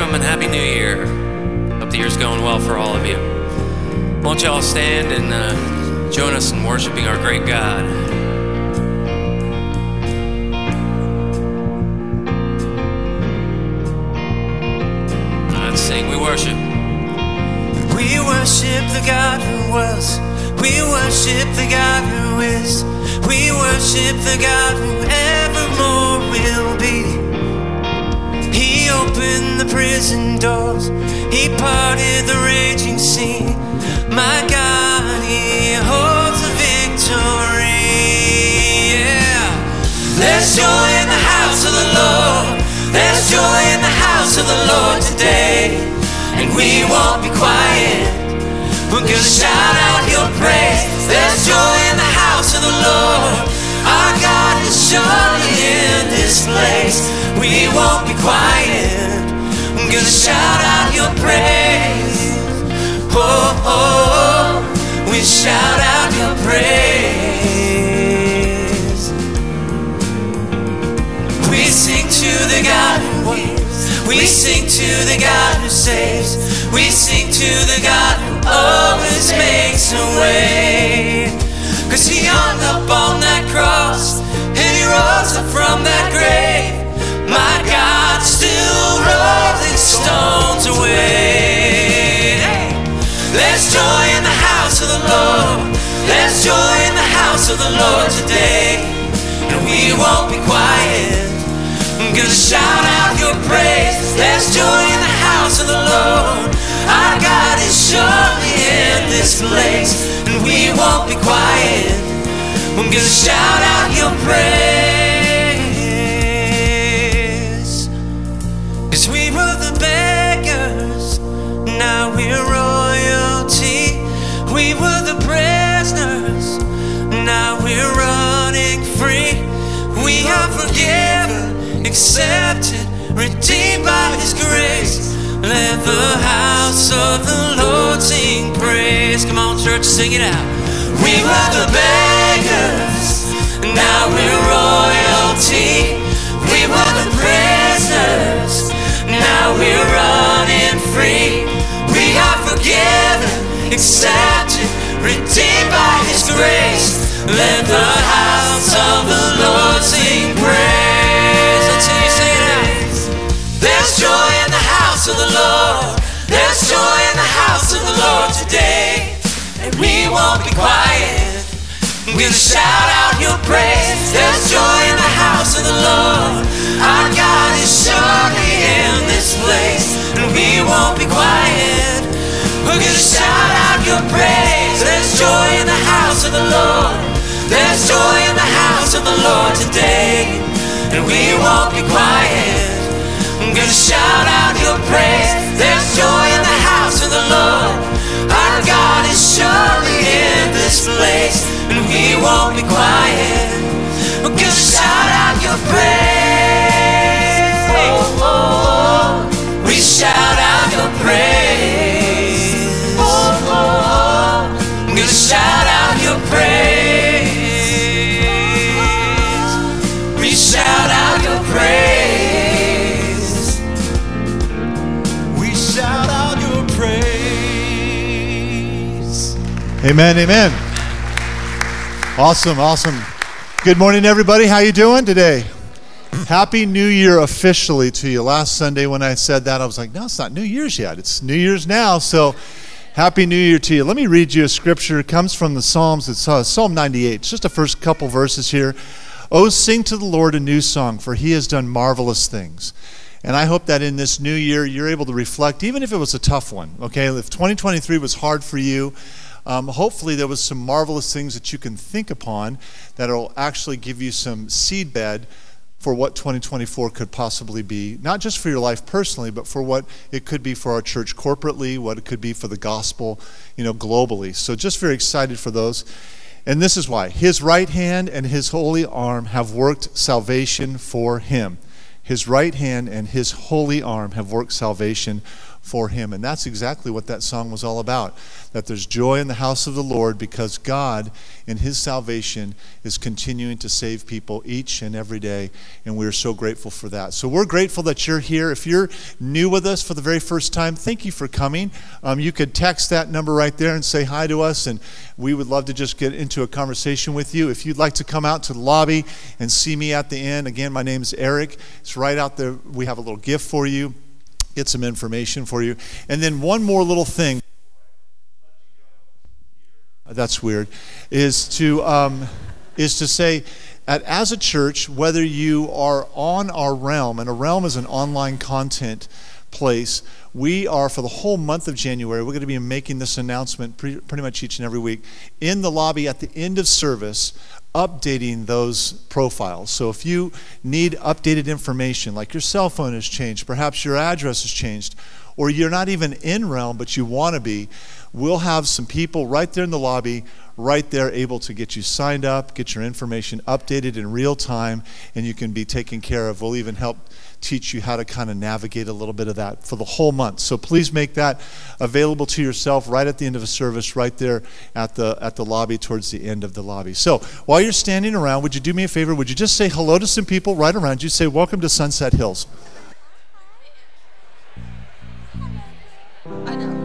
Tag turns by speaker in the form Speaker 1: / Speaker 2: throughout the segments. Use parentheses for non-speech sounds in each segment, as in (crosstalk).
Speaker 1: Welcome and Happy New Year. Hope the year's going well for all of you. Won't y'all stand and uh, join us in worshiping our great God? Let's sing, we worship.
Speaker 2: We worship the God who was. We worship the God who is. We worship the God who evermore opened the prison doors. He parted the raging sea. My God, He holds the victory. Yeah. There's joy in the house of the Lord. There's joy in the house of the Lord today. And we won't be quiet. We're gonna shout out your praise. There's joy in the house of the Lord. Our God surely in this place. We won't be quiet. I'm gonna shout out your praise. Oh, oh, oh. we shout out your praise. We sing to the God who heals. We sing to the God who saves. We sing to the God who always makes a way. Cause he hung up on that cross rose up from that grave. My God, still rolling stones away. There's joy in the house of the Lord. There's joy in the house of the Lord today. And we won't be quiet. I'm gonna shout out your praise. There's joy in the house of the Lord. Our God is surely in this place. And we won't be quiet. I'm gonna shout out your praise. Accepted, redeemed by His grace. Let the house of the Lord sing praise. Come on, church, sing it out. We were the beggars, now we're royalty. We were the prisoners, now we're running free. We are forgiven, accepted, redeemed by His grace. Let the house of the house of the Lord. There's joy in the house of the Lord today. And we won't be quiet. We're gonna shout out your praise. There's joy in the house of the Lord. Our God is surely in this place. And we won't be quiet. We're gonna shout out your praise. There's joy in the house of the Lord. There's joy in the house of the Lord today. And we won't be quiet. Gonna shout out your praise. There's joy in the house of the Lord. Our God is surely in this place, and we won't be quiet. We're gonna shout out your praise. Oh, oh, oh. we shout out your praise. Oh, oh, oh. I'm gonna shout out
Speaker 3: Amen, amen. Awesome, awesome. Good morning, everybody. How you doing today? Happy New Year officially to you. Last Sunday when I said that, I was like, no, it's not New Year's yet. It's New Year's now. So Happy New Year to you. Let me read you a scripture. It comes from the Psalms. It's uh, Psalm 98. It's just the first couple verses here. Oh, sing to the Lord a new song, for he has done marvelous things. And I hope that in this new year, you're able to reflect, even if it was a tough one, okay? If 2023 was hard for you, um, hopefully there was some marvelous things that you can think upon that will actually give you some seedbed for what 2024 could possibly be, not just for your life personally, but for what it could be for our church corporately, what it could be for the gospel, you know, globally. So just very excited for those. And this is why his right hand and his holy arm have worked salvation for him. His right hand and his holy arm have worked salvation for him. And that's exactly what that song was all about. That there's joy in the house of the Lord because God, in his salvation, is continuing to save people each and every day. And we're so grateful for that. So we're grateful that you're here. If you're new with us for the very first time, thank you for coming. Um, you could text that number right there and say hi to us. And we would love to just get into a conversation with you. If you'd like to come out to the lobby and see me at the end, again, my name is Eric. It's right out there. We have a little gift for you get some information for you. And then one more little thing. That's weird. Is to um, is to say, at, as a church, whether you are on our realm, and a realm is an online content place. We are, for the whole month of January, we're going to be making this announcement pretty, pretty much each and every week in the lobby at the end of service updating those profiles. So if you need updated information, like your cell phone has changed, perhaps your address has changed, or you're not even in Realm, but you want to be, we'll have some people right there in the lobby, right there, able to get you signed up, get your information updated in real time, and you can be taken care of. We'll even help teach you how to kind of navigate a little bit of that for the whole month. So please make that available to yourself right at the end of a service, right there at the at the lobby towards the end of the lobby. So while you're standing around, would you do me a favor? Would you just say hello to some people right around you? Say welcome to Sunset Hills. I know.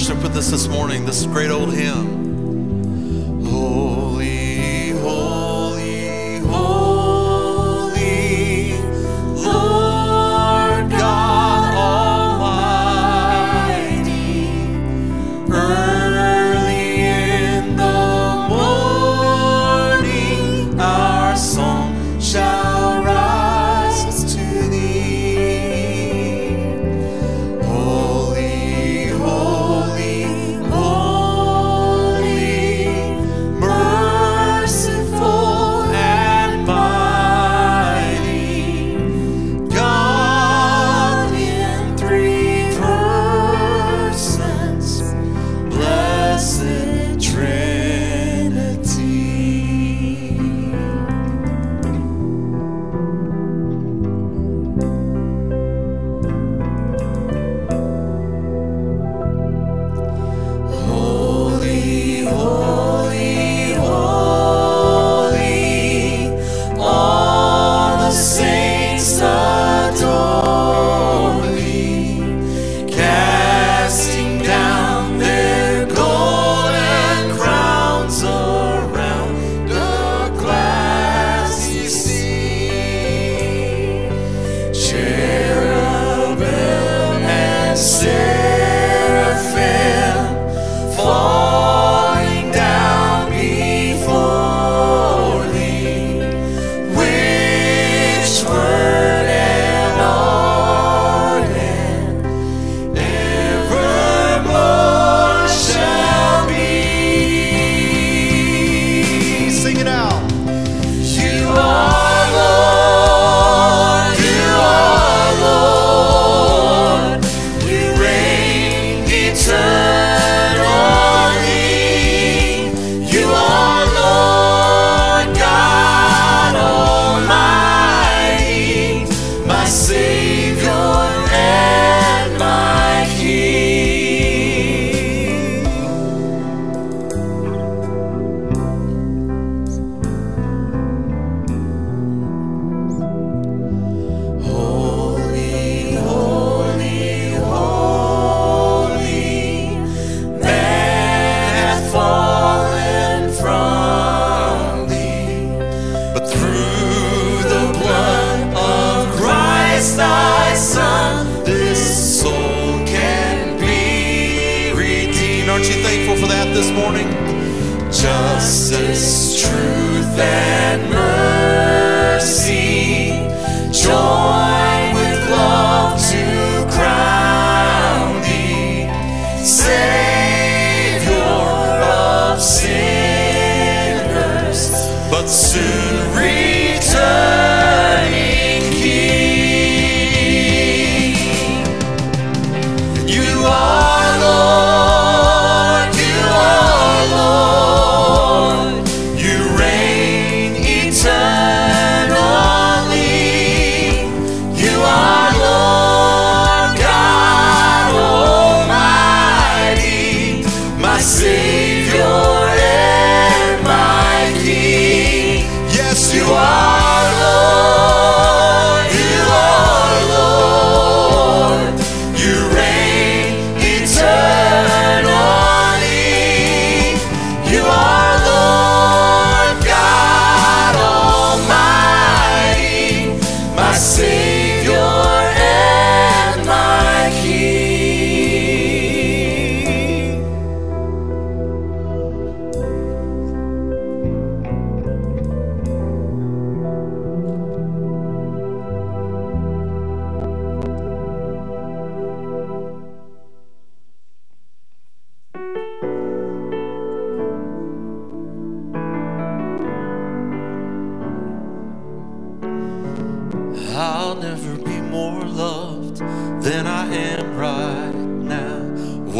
Speaker 4: Worship with us this morning, this great old hymn.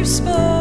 Speaker 5: you spoke.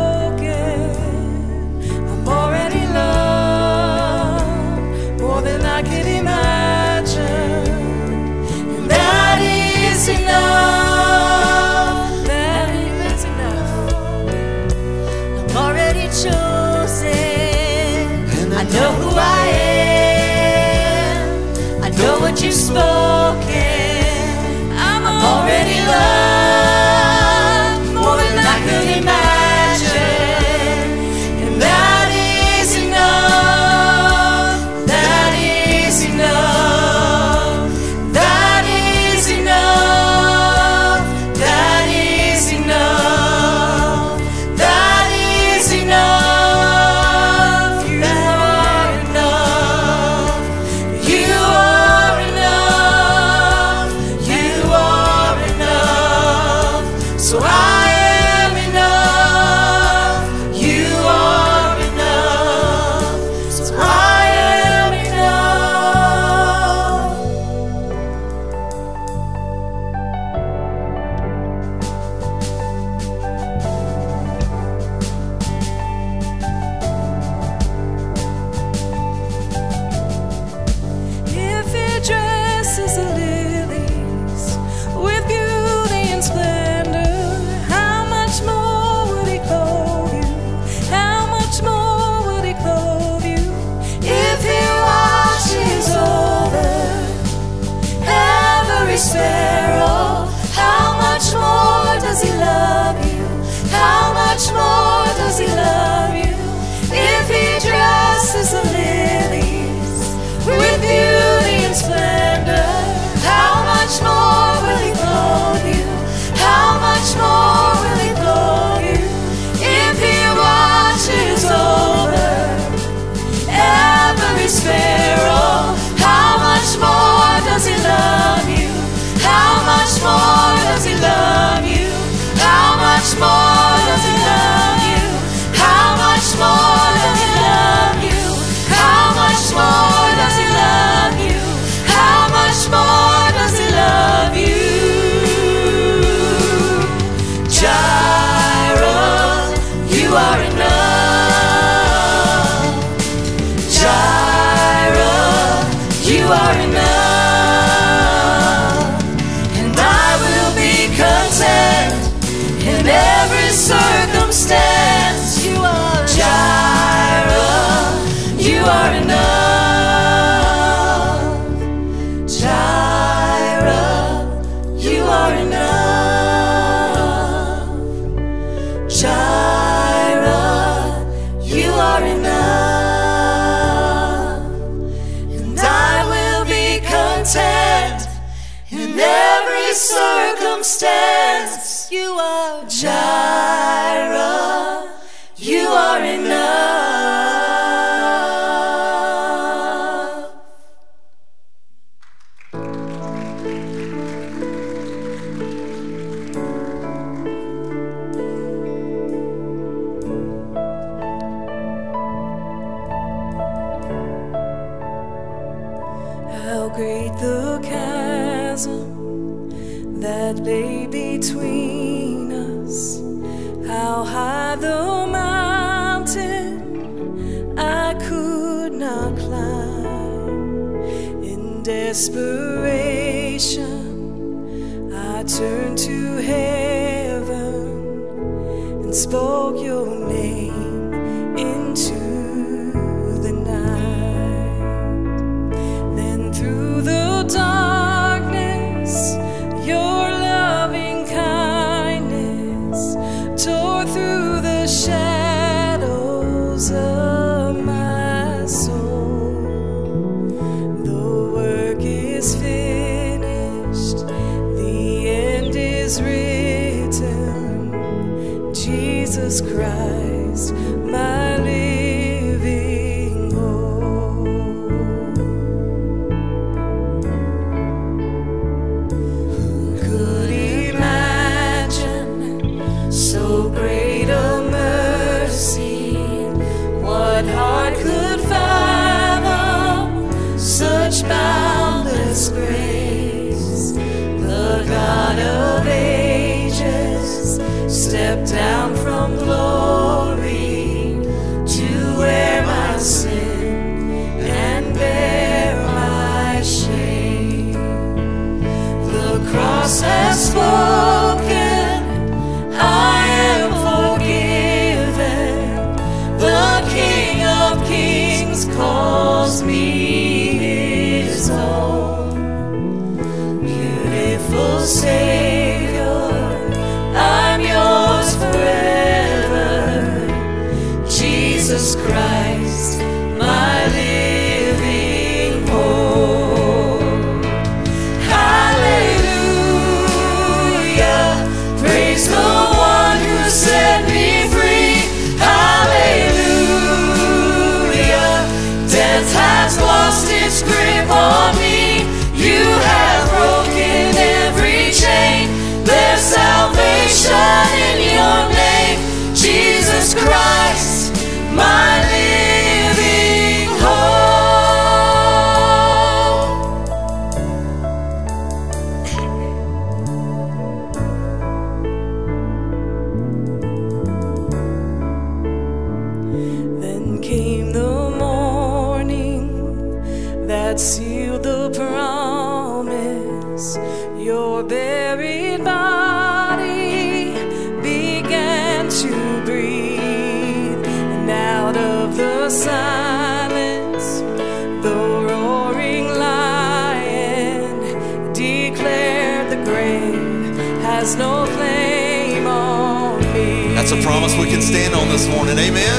Speaker 4: This morning. Amen.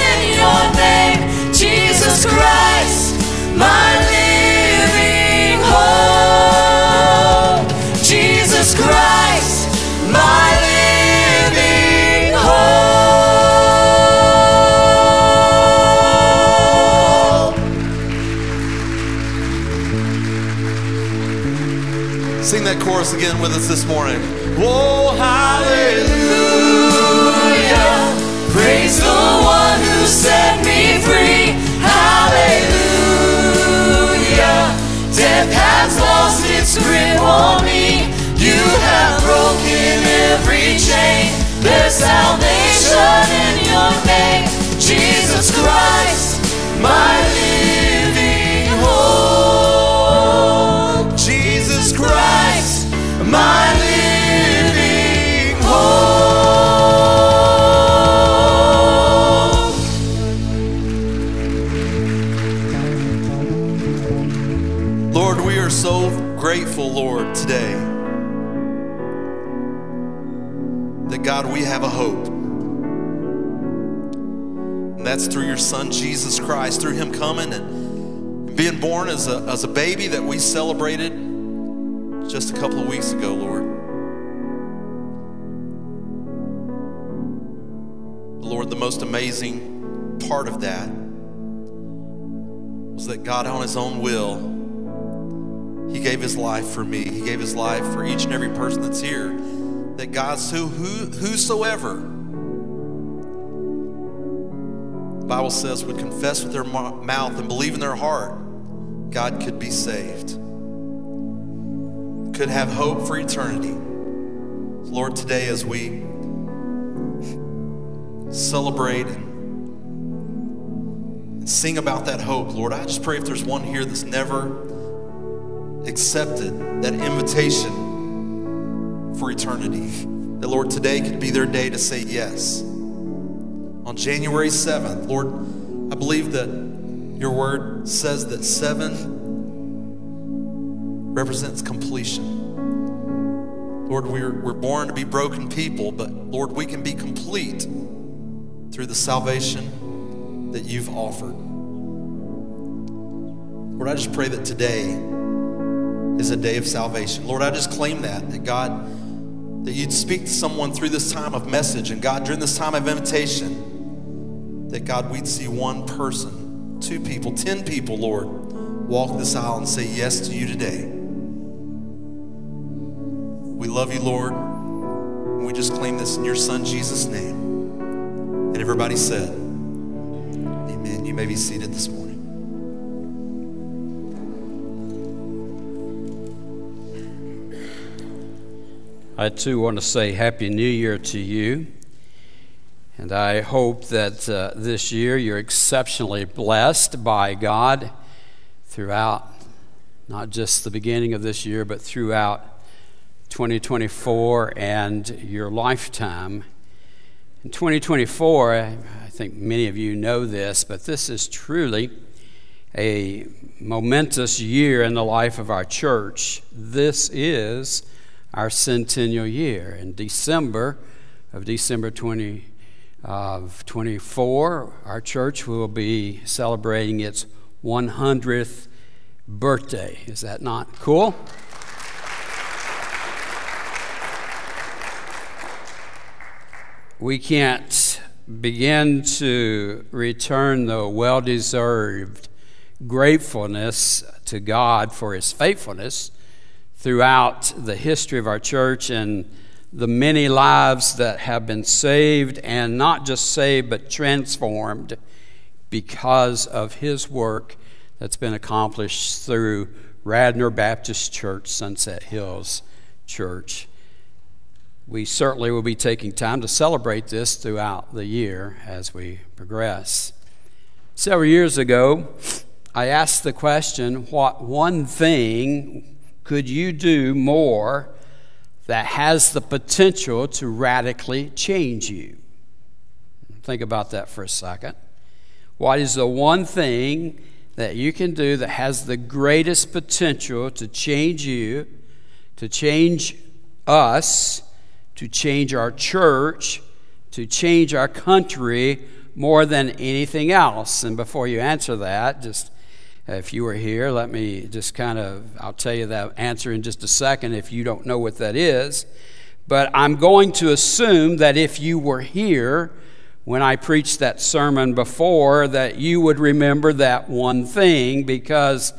Speaker 5: Jesus Christ, my living hope.
Speaker 4: Sing that chorus again with us this morning. Hallelujah.
Speaker 5: Hallelujah. Praise the one who set me free. Hallelujah. Death has lost its grip on me. You have broken every chain. There's salvation in your name. Jesus Christ, my living hope.
Speaker 4: Jesus Christ.
Speaker 5: My
Speaker 4: have a hope. And that's through your Son, Jesus Christ, through Him coming and being born as a, as a baby that we celebrated just a couple of weeks ago, Lord. Lord, the most amazing part of that was that God, on His own will, He gave His life for me. He gave His life for each and every person that's here. That God, so who, whosoever, the Bible says, would confess with their mouth and believe in their heart, God could be saved, could have hope for eternity. Lord, today as we celebrate and sing about that hope, Lord. I just pray if there's one here that's never accepted that invitation for eternity, that Lord, today could be their day to say yes. On January 7th, Lord, I believe that your word says that seven represents completion. Lord, we're, we're born to be broken people, but Lord, we can be complete through the salvation that you've offered. Lord, I just pray that today is a day of salvation. Lord, I just claim that, that God, that you'd speak to someone through this time of message, and God, during this time of invitation, that God, we'd see one person, two people, ten people, Lord, walk this aisle and say yes to you today. We love you, Lord. And we just claim this in your Son, Jesus' name. And everybody said, Amen. You may be seated this morning.
Speaker 6: I too want to say Happy New Year to you. And I hope that uh, this year you're exceptionally blessed by God throughout not just the beginning of this year, but throughout 2024 and your lifetime. In 2024, I I think many of you know this, but this is truly a momentous year in the life of our church. This is our centennial year. In December of December 20 of 24, our church will be celebrating its 100th birthday. Is that not cool? We can't begin to return the well deserved gratefulness to God for His faithfulness throughout the history of our church and the many lives that have been saved and not just saved but transformed because of His work that's been accomplished through Radnor Baptist Church, Sunset Hills Church. we certainly will be taking time to celebrate this throughout the year as we progress. Several years ago, I asked the question what one thing could you do more that has the potential to radically change you? Think about that for a second. What is the one thing that you can do that has the greatest potential to change you, to change us, to change our church, to change our country more than anything else? And before you answer that, just if you were here, let me just kind of, I'll tell you that answer in just a second if you don't know what that is. But I'm going to assume that if you were here when I preached that sermon before, that you would remember that one thing because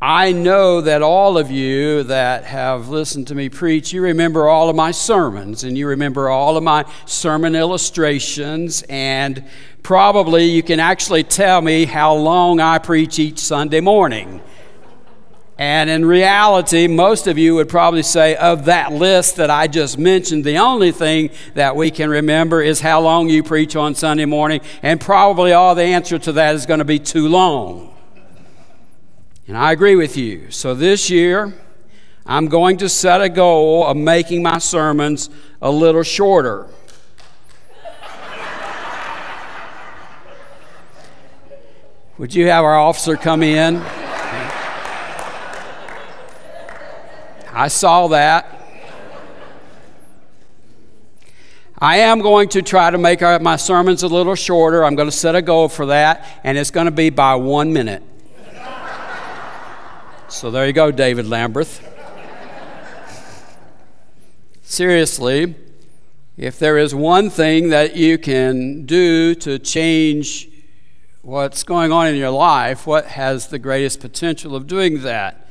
Speaker 6: I know that all of you that have listened to me preach, you remember all of my sermons and you remember all of my sermon illustrations, and probably you can actually tell me how long I preach each Sunday morning. And in reality, most of you would probably say, of that list that I just mentioned, the only thing that we can remember is how long you preach on Sunday morning, and probably all the answer to that is going to be too long. And I agree with you. So this year, I'm going to set a goal of making my sermons a little shorter. Would you have our officer come in? I saw that. I am going to try to make my sermons a little shorter. I'm going to set a goal for that, and it's going to be by one minute. So there you go, David Lamberth. Seriously, if there is one thing that you can do to change what's going on in your life, what has the greatest potential of doing that?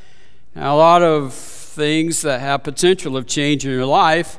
Speaker 6: Now, a lot of things that have potential of changing your life,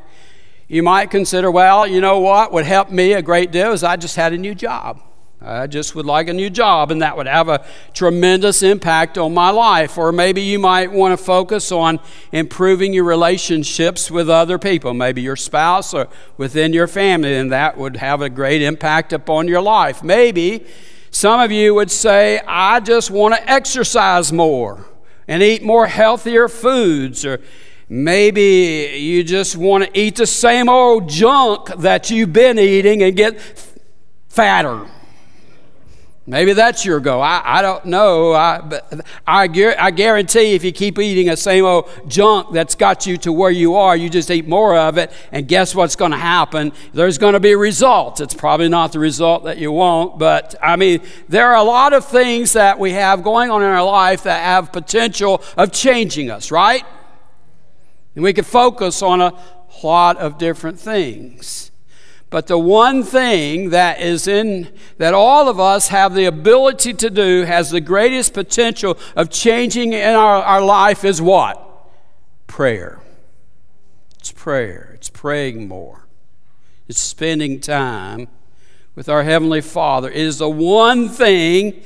Speaker 6: you might consider, well, you know what would help me a great deal is I just had a new job. I just would like a new job, and that would have a tremendous impact on my life. Or maybe you might want to focus on improving your relationships with other people, maybe your spouse or within your family, and that would have a great impact upon your life. Maybe some of you would say, I just want to exercise more and eat more healthier foods, or maybe you just want to eat the same old junk that you've been eating and get fatter. Maybe that's your goal. I, I don't know. I, but I, I guarantee if you keep eating the same old junk that's got you to where you are, you just eat more of it, and guess what's going to happen? There's going to be a result. It's probably not the result that you want, but I mean, there are a lot of things that we have going on in our life that have potential of changing us, right? And we could focus on a lot of different things. But the one thing that is in that all of us have the ability to do has the greatest potential of changing in our, our life is what? Prayer. It's prayer. It's praying more. It's spending time with our Heavenly Father. It is the one thing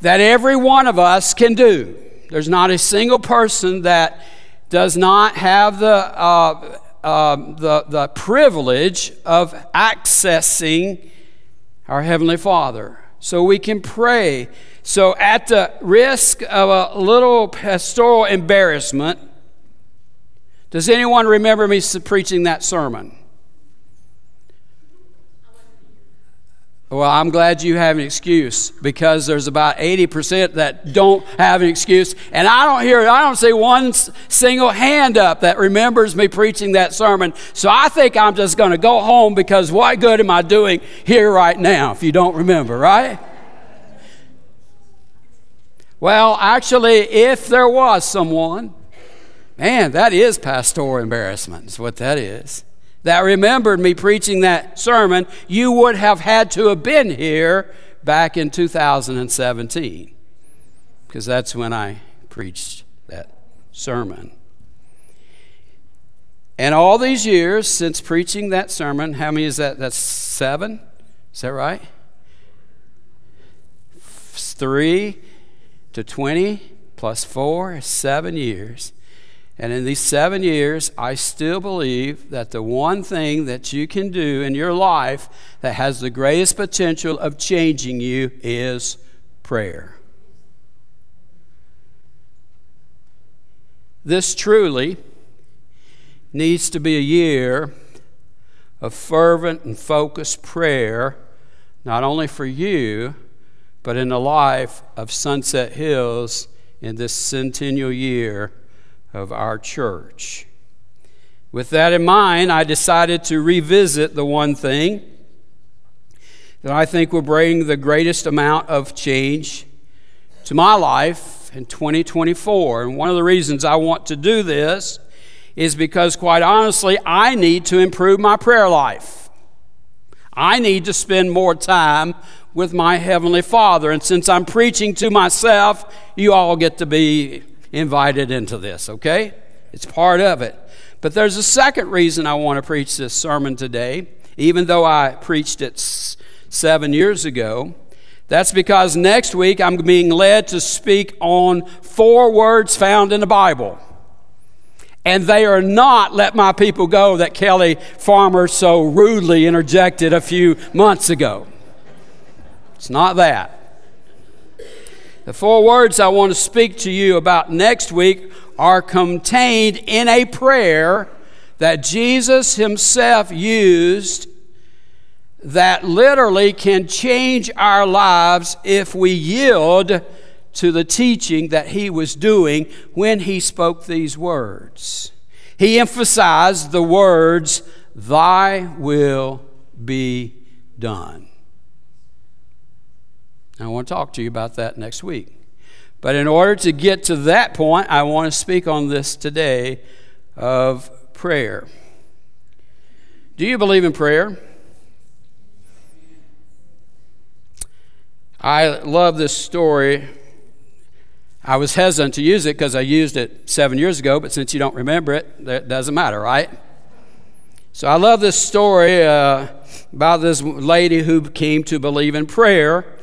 Speaker 6: that every one of us can do. There's not a single person that does not have the uh, um, the, the privilege of accessing our Heavenly Father. So we can pray. So, at the risk of a little pastoral embarrassment, does anyone remember me preaching that sermon? Well, I'm glad you have an excuse because there's about 80% that don't have an excuse. And I don't hear, I don't see one single hand up that remembers me preaching that sermon. So I think I'm just going to go home because what good am I doing here right now if you don't remember, right? Well, actually, if there was someone, man, that is pastoral embarrassment, is what that is that remembered me preaching that sermon, you would have had to have been here back in 2017, because that's when I preached that sermon. And all these years since preaching that sermon, how many is that? That's seven? Is that right? Three to 20 plus four, seven years. And in these seven years, I still believe that the one thing that you can do in your life that has the greatest potential of changing you is prayer. This truly needs to be a year of fervent and focused prayer, not only for you, but in the life of Sunset Hills in this centennial year of our church. With that in mind, I decided to revisit the one thing that I think will bring the greatest amount of change to my life in 2024. And one of the reasons I want to do this is because, quite honestly, I need to improve my prayer life. I need to spend more time with my Heavenly Father. And since I'm preaching to myself, you all get to be invited into this, okay? It's part of it. But there's a second reason I want to preach this sermon today, even though I preached it seven years ago. That's because next week I'm being led to speak on four words found in the Bible and they are not let my people go that Kelly Farmer so rudely interjected a few months ago. It's not that. The four words I want to speak to you about next week are contained in a prayer that Jesus himself used that literally can change our lives if we yield to the teaching that he was doing when he spoke these words. He emphasized the words, Thy will be done. I want to talk to you about that next week. But in order to get to that point, I want to speak on this today of prayer. Do you believe in prayer? I love this story I was hesitant to use it because I used it seven years ago, but since you don't remember it, that doesn't matter, right? So I love this story uh, about this lady who came to believe in prayer.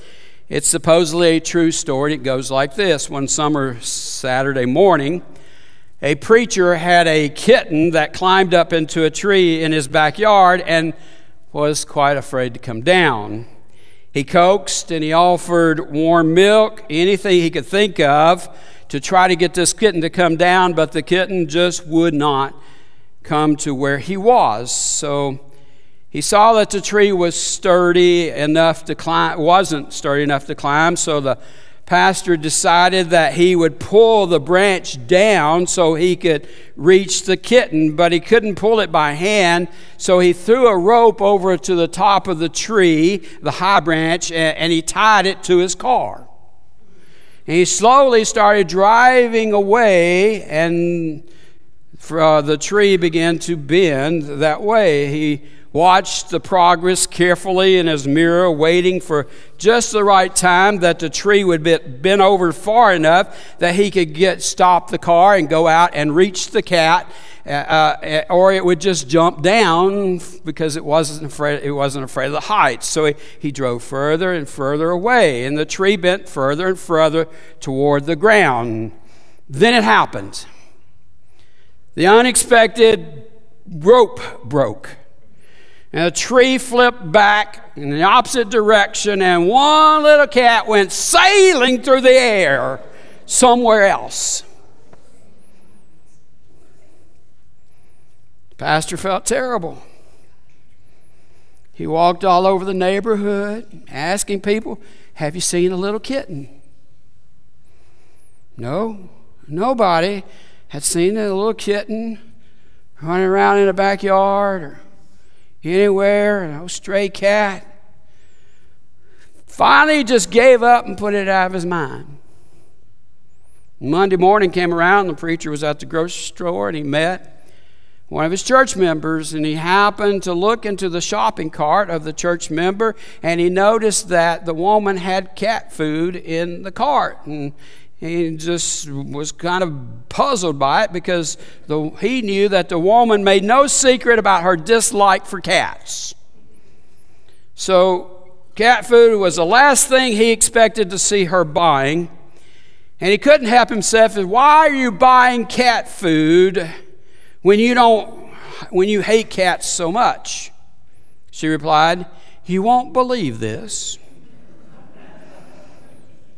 Speaker 6: It's supposedly a true story. It goes like this One summer Saturday morning, a preacher had a kitten that climbed up into a tree in his backyard and was quite afraid to come down. He coaxed and he offered warm milk, anything he could think of to try to get this kitten to come down, but the kitten just would not come to where he was. So he saw that the tree was sturdy enough to climb, wasn't sturdy enough to climb, so the pastor decided that he would pull the branch down so he could reach the kitten, but he couldn't pull it by hand. So he threw a rope over to the top of the tree, the high branch, and he tied it to his car. He slowly started driving away, and uh, the tree began to bend that way. He watched the progress carefully in his mirror, waiting for just the right time that the tree would be bent over far enough that he could get stop the car and go out and reach the cat, uh, uh, or it would just jump down because it wasn't afraid. It wasn't afraid of the heights. So he, he drove further and further away, and the tree bent further and further toward the ground. Then it happened. The unexpected rope broke and a tree flipped back in the opposite direction, and one little cat went sailing through the air somewhere else. The pastor felt terrible. He walked all over the neighborhood asking people, Have you seen a little kitten? No, nobody had seen a little kitten running around in the backyard or anywhere, no stray cat. Finally, he just gave up and put it out of his mind. Monday morning came around, and the preacher was at the grocery store, and he met one of his church members, and he happened to look into the shopping cart of the church member, and he noticed that the woman had cat food in the cart. And he just was kind of puzzled by it because the, he knew that the woman made no secret about her dislike for cats. So, cat food was the last thing he expected to see her buying. And he couldn't help himself. Why are you buying cat food when you don't when you hate cats so much? She replied, You won't believe this.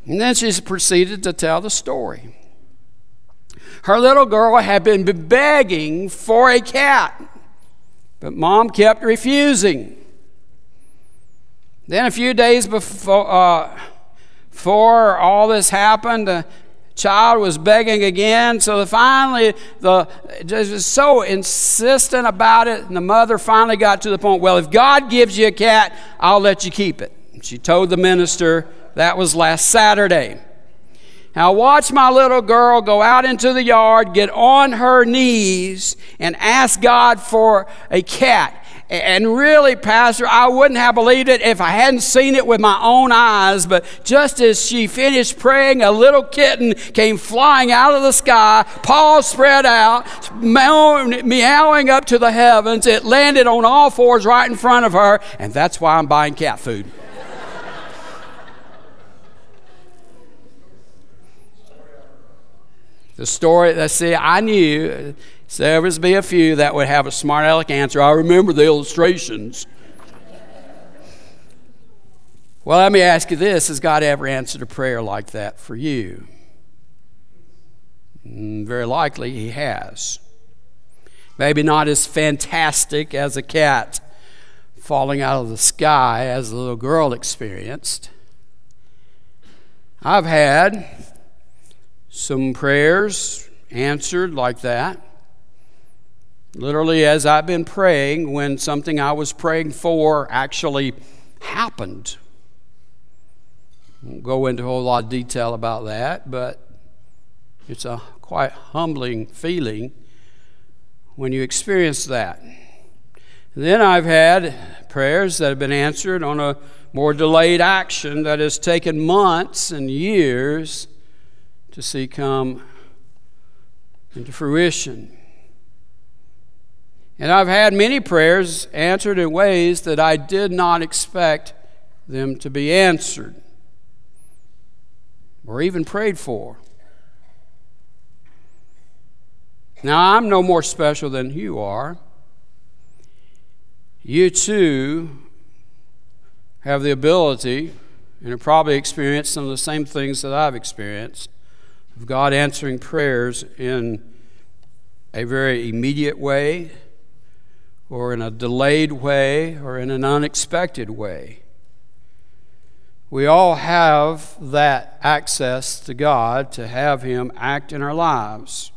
Speaker 6: And then she proceeded to tell the story. Her little girl had been begging for a cat, but mom kept refusing. Then, a few days before, uh, before all this happened, the child was begging again. So finally, the just was so insistent about it, and the mother finally got to the point. Well, if God gives you a cat, I'll let you keep it. She told the minister that was last Saturday. Now, watch my little girl go out into the yard, get on her knees, and ask God for a cat. And really, Pastor, I wouldn't have believed it if I hadn't seen it with my own eyes. But just as she finished praying, a little kitten came flying out of the sky, paws spread out, meowing up to the heavens. It landed on all fours right in front of her, and that's why I'm buying cat food. The story, let's see, I knew there was be a few that would have a smart aleck answer. I remember the illustrations. Well, let me ask you this Has God ever answered a prayer like that for you? Mm, very likely He has. Maybe not as fantastic as a cat falling out of the sky as the little girl experienced. I've had some prayers answered like that. Literally, as I've been praying, when something I was praying for actually happened. Won't go into a whole lot of detail about that, but it's a quite humbling feeling when you experience that. then I've had prayers that have been answered on a more delayed action that has taken months and years to see come into fruition. And I've had many prayers answered in ways that I did not expect them to be answered or even prayed for. Now, I'm no more special than you are. You too have the ability and have probably experienced some of the same things that I've experienced of God answering prayers in a very immediate way, or in a delayed way, or in an unexpected way. We all have that access to God to have Him act in our lives.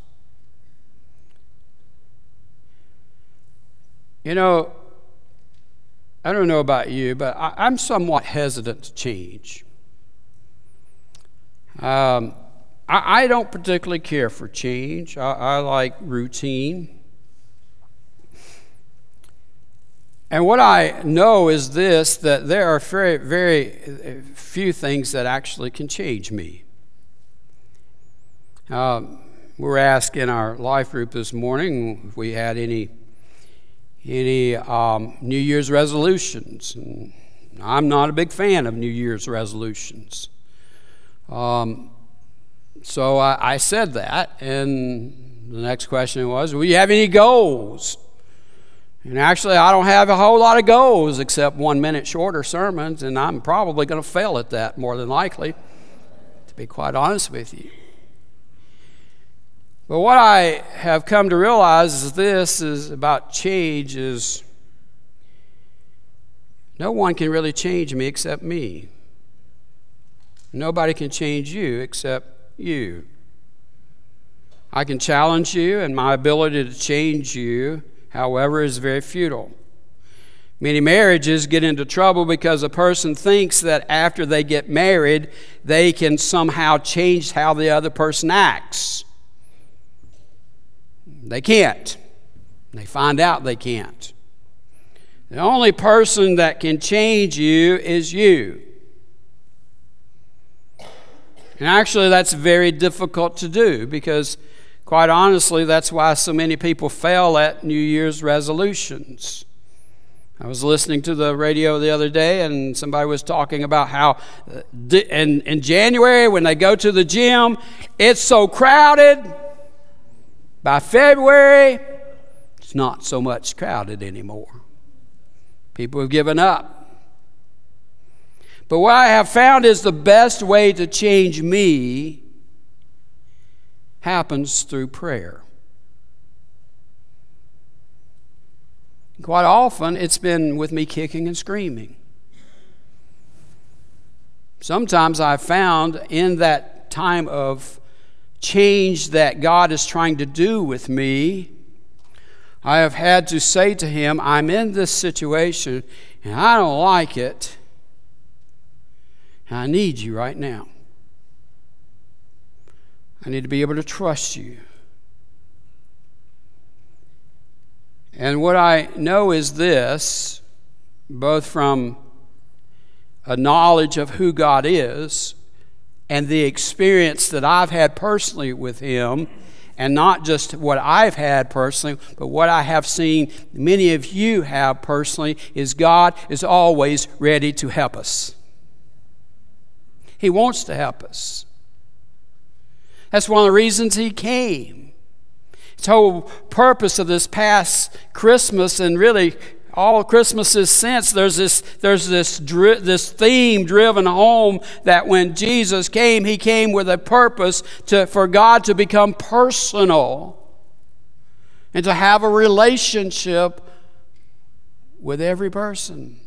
Speaker 6: You know, I don't know about you, but I, am somewhat hesitant to change. Um, I, I don't particularly care for change. I, I like routine. And what I know is this that there are very, very few things that actually can change me. Um, we were asked in our life group this morning if we had any, any um, New Year's resolutions. And I'm not a big fan of New Year's resolutions. Um, so I, I said that, and the next question was, "Will you have any goals?" And actually, I don't have a whole lot of goals except one minute shorter sermons, and I'm probably going to fail at that more than likely, to be quite honest with you. But what I have come to realize is this is about change is no one can really change me except me. Nobody can change you except you. I can challenge you, and my ability to change you, however, is very futile. Many marriages get into trouble because a person thinks that after they get married, they can somehow change how the other person acts. They can't. They find out they can't. The only person that can change you is you. And actually, that's very difficult to do because, quite honestly, that's why so many people fail at New Year's resolutions. I was listening to the radio the other day, and somebody was talking about how uh, in, in January, when they go to the gym, it's so crowded. By February, it's not so much crowded anymore. People have given up. But what I have found is the best way to change me happens through prayer. Quite often, it's been with me kicking and screaming. Sometimes I've found in that time of change that God is trying to do with me, I have had to say to Him, I'm in this situation and I don't like it. I need you right now. I need to be able to trust you. And what I know is this, both from a knowledge of who God is and the experience that I've had personally with Him, and not just what I've had personally, but what I have seen many of you have personally, is God is always ready to help us. He wants to help us. That's one of the reasons He came. The whole purpose of this past Christmas and really all Christmases since, there's this, there's this, dri- this theme driven home that when Jesus came, he came with a purpose to, for God to become personal and to have a relationship with every person.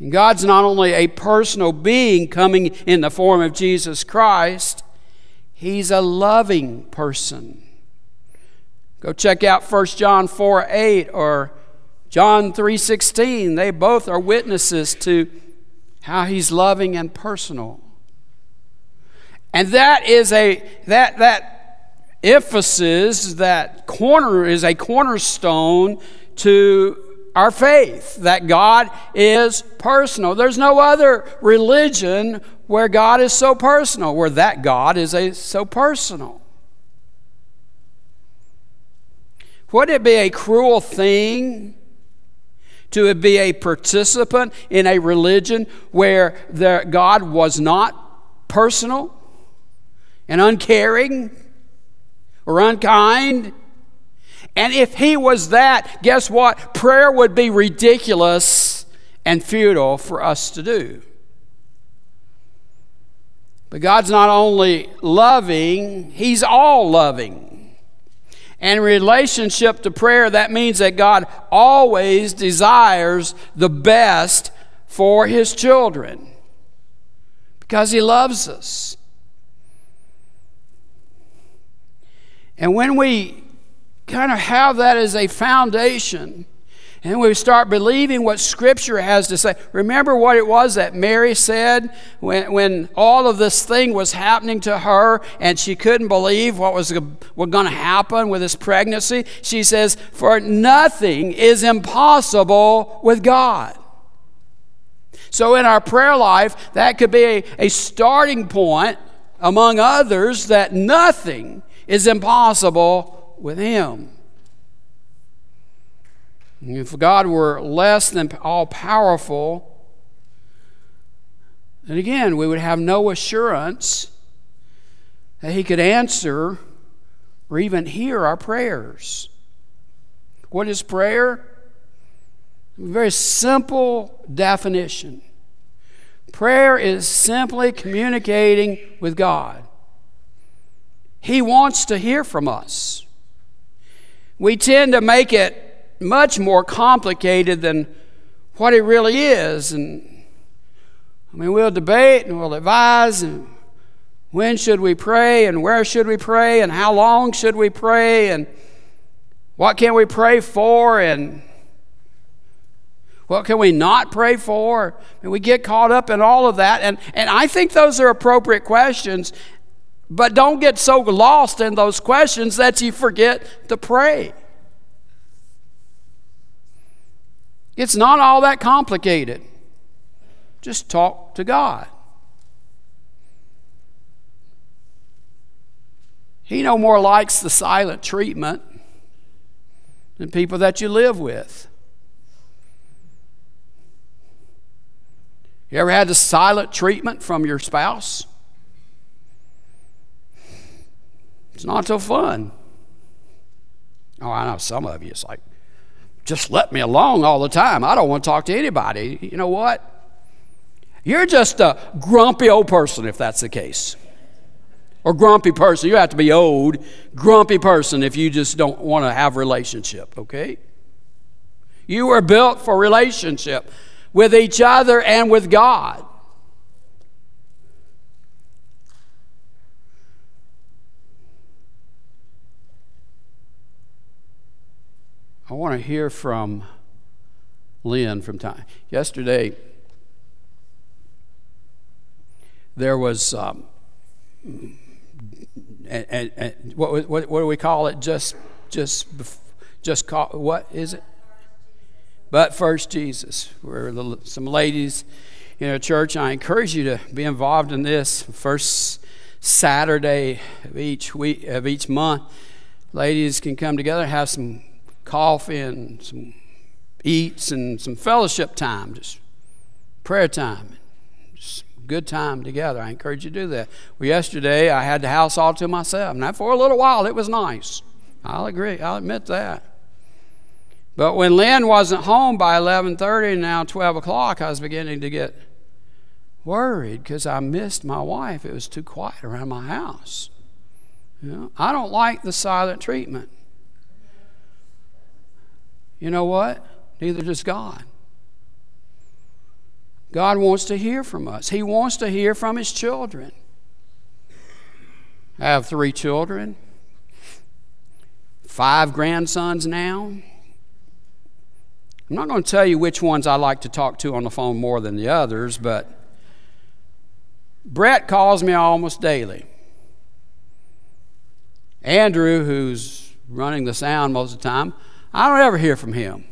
Speaker 6: And God's not only a personal being coming in the form of Jesus Christ, He's a loving person. Go check out 1 John 4 8 or John 3 16. They both are witnesses to how he's loving and personal. And that is a that that emphasis, that corner is a cornerstone to our faith that God is personal. There's no other religion where God is so personal, where that God is a, so personal. Would it be a cruel thing to be a participant in a religion where the, God was not personal and uncaring or unkind? And if he was that, guess what? Prayer would be ridiculous and futile for us to do. But God's not only loving, He's all loving. And relationship to prayer, that means that God always desires the best for His children because He loves us. And when we kind of have that as a foundation, and we start believing what Scripture has to say. Remember what it was that Mary said when, when all of this thing was happening to her and she couldn't believe what was, was going to happen with this pregnancy? She says, For nothing is impossible with God. So, in our prayer life, that could be a, a starting point, among others, that nothing is impossible with Him. If God were less than all powerful, then again, we would have no assurance that He could answer or even hear our prayers. What is prayer? A very simple definition. Prayer is simply communicating with God. He wants to hear from us. We tend to make it much more complicated than what it really is. And I mean, we'll debate and we'll advise and when should we pray and where should we pray and how long should we pray and what can we pray for and what can we not pray for? And we get caught up in all of that. And, and I think those are appropriate questions, but don't get so lost in those questions that you forget to pray. It's not all that complicated. Just talk to God. He no more likes the silent treatment than people that you live with. You ever had the silent treatment from your spouse? It's not so fun. Oh, I know some of you, it's like, just let me alone all the time. I don't want to talk to anybody. You know what? You're just a grumpy old person if that's the case. Or grumpy person. You have to be old, grumpy person if you just don't want to have relationship, okay? You were built for relationship with each other and with God. I want to hear from Lynn from time. Yesterday, there was, um, and, and, and what, what, what do we call it? Just, just, just call, what is it? But first, Jesus. We're some ladies in a church. I encourage you to be involved in this. First Saturday of each week of each month, ladies can come together, have some coffee and some eats and some fellowship time, just prayer time, just good time together. I encourage you to do that. Well, yesterday I had the house all to myself. Now, for a little while, it was nice. I'll agree. I'll admit that. But when Lynn wasn't home by 11:30 and now 12 o'clock, I was beginning to get worried because I missed my wife. It was too quiet around my house. You know, I don't like the silent treatment. You know what? Neither does God. God wants to hear from us. He wants to hear from His children. I have three children, five grandsons now. I'm not going to tell you which ones I like to talk to on the phone more than the others, but Brett calls me almost daily. Andrew, who's running the sound most of the time, I don't ever hear from him.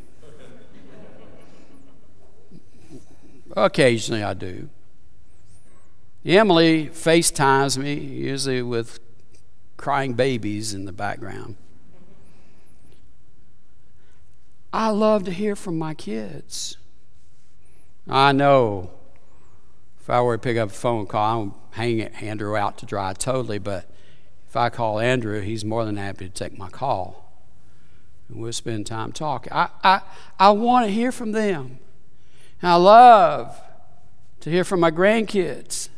Speaker 6: Occasionally I do. Emily FaceTimes me, usually with crying babies in the background. I love to hear from my kids. I know if I were to pick up a phone call, I don't hang Andrew out to dry totally, but if I call Andrew, he's more than happy to take my call. And we'll spend time talking. I, I, I want to hear from them. And I love to hear from my grandkids.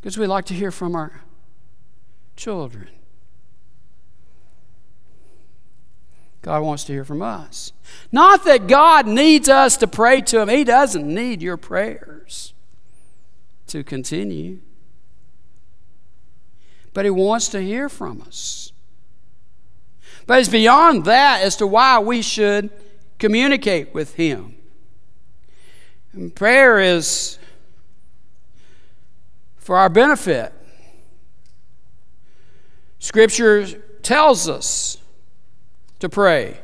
Speaker 6: Because we like to hear from our children. God wants to hear from us. Not that God needs us to pray to Him, He doesn't need your prayers to continue. But He wants to hear from us. But it's beyond that as to why we should communicate with Him. And prayer is for our benefit. Scripture tells us to pray.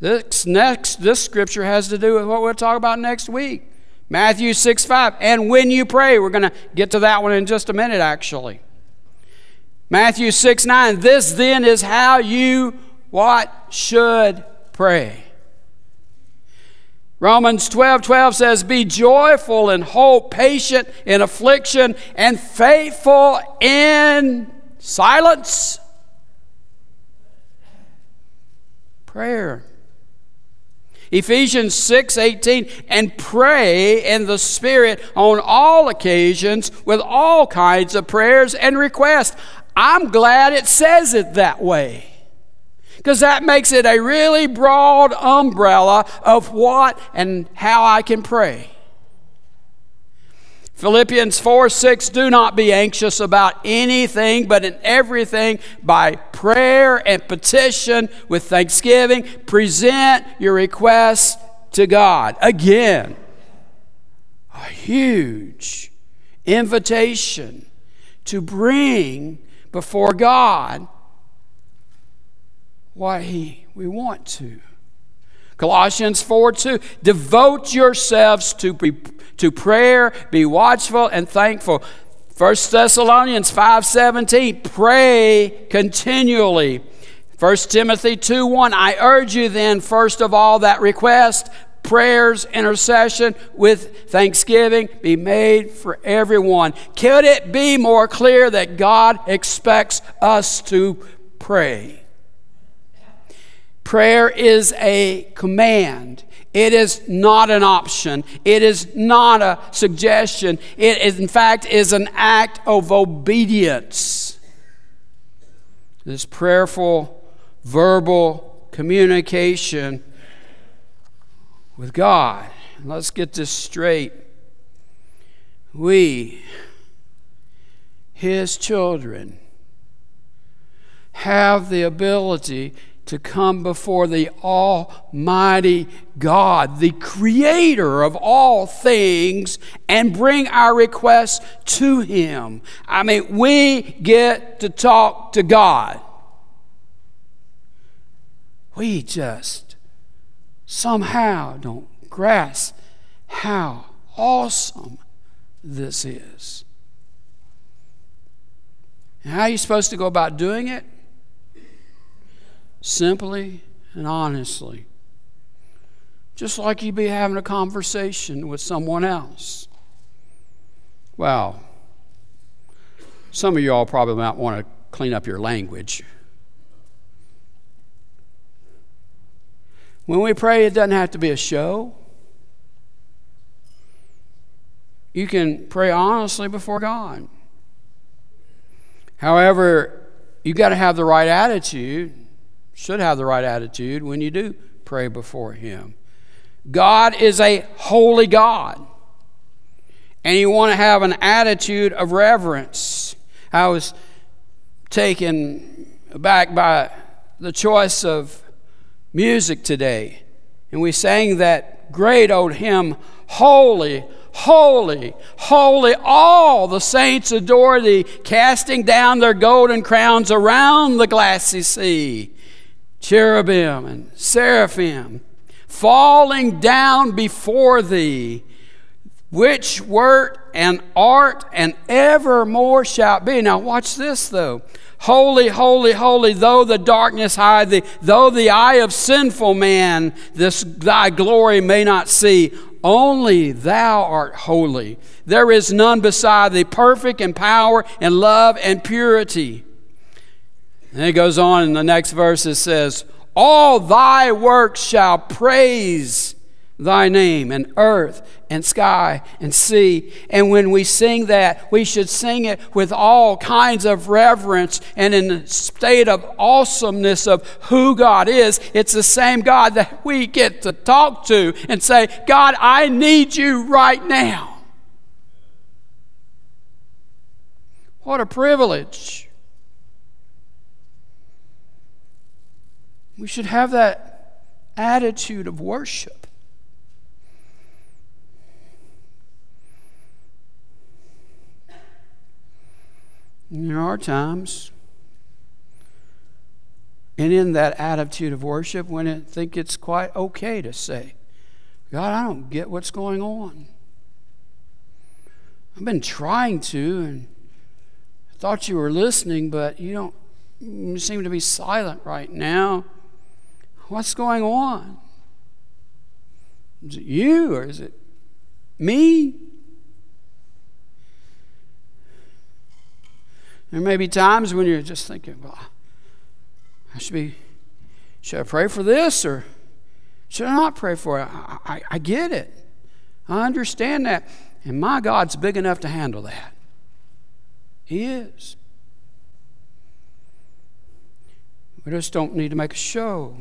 Speaker 6: This next this scripture has to do with what we'll talk about next week. Matthew 6 5. And when you pray, we're going to get to that one in just a minute, actually. Matthew 6 9. This then is how you what should pray. Romans 12 12 says, Be joyful in hope, patient in affliction, and faithful in silence. prayer. Ephesians 6 18, and pray in the Spirit on all occasions with all kinds of prayers and requests. I'm glad it says it that way because that makes it a really broad umbrella of what and how I can pray. Philippians 4 6, do not be anxious about anything, but in everything by prayer and petition with thanksgiving, present your requests to God. Again, a huge invitation to bring before God what he, we want to. Colossians 4 2, devote yourselves to to prayer, be watchful and thankful. 1 Thessalonians 5:17, pray continually. 1 1 Timothy 2 1, I urge you then, first of all, that request, prayers, intercession with thanksgiving be made for everyone. Could it be more clear that God expects us to pray? Prayer is a command. It is not an option. It is not a suggestion. It, is, in fact, is an act of obedience. This prayerful, verbal communication with God. Let's get this straight. We, His children, have the ability to come before the Almighty God, the Creator of all things, and bring our requests to Him. I mean, we get to talk to God. We just somehow don't grasp how awesome this is. How are you supposed to go about doing it? Simply and honestly. Just like you'd be having a conversation with someone else. Well, some of you all probably might want to clean up your language. When we pray, it doesn't have to be a show. You can pray honestly before God. However, you've got to have the right attitude, should have the right attitude when you do pray before Him. God is a holy God, and you want to have an attitude of reverence. I was taken aback by the choice of music today. And we sang that great old hymn, Holy, Holy, Holy, all the saints adore thee, casting down their golden crowns around the glassy sea. Cherubim and seraphim falling down before thee, which wert and art and evermore shalt be. Now, watch this though. Holy, holy, holy, though the darkness hide thee, though the eye of sinful man this thy glory may not see, only thou art holy. There is none beside thee, perfect in power and love and purity. And it goes on in the next verse, it says, All thy works shall praise thy name, and earth and sky and sea. And when we sing that, we should sing it with all kinds of reverence and in a state of awesomeness of who God is. It's the same God that we get to talk to and say, God, I need you right now. What a privilege. We should have that attitude of worship. There are times, and in that attitude of worship, when I think it's quite okay to say, God, I don't get what's going on. I've been trying to, and I thought you were listening, but you don't you seem to be silent right now. What's going on? Is it you or is it me? There may be times when you're just thinking, well, I should be, should I pray for this or should I not pray for it? I, I, I get it. I understand that. And my God's big enough to handle that. He is. We just don't need to make a show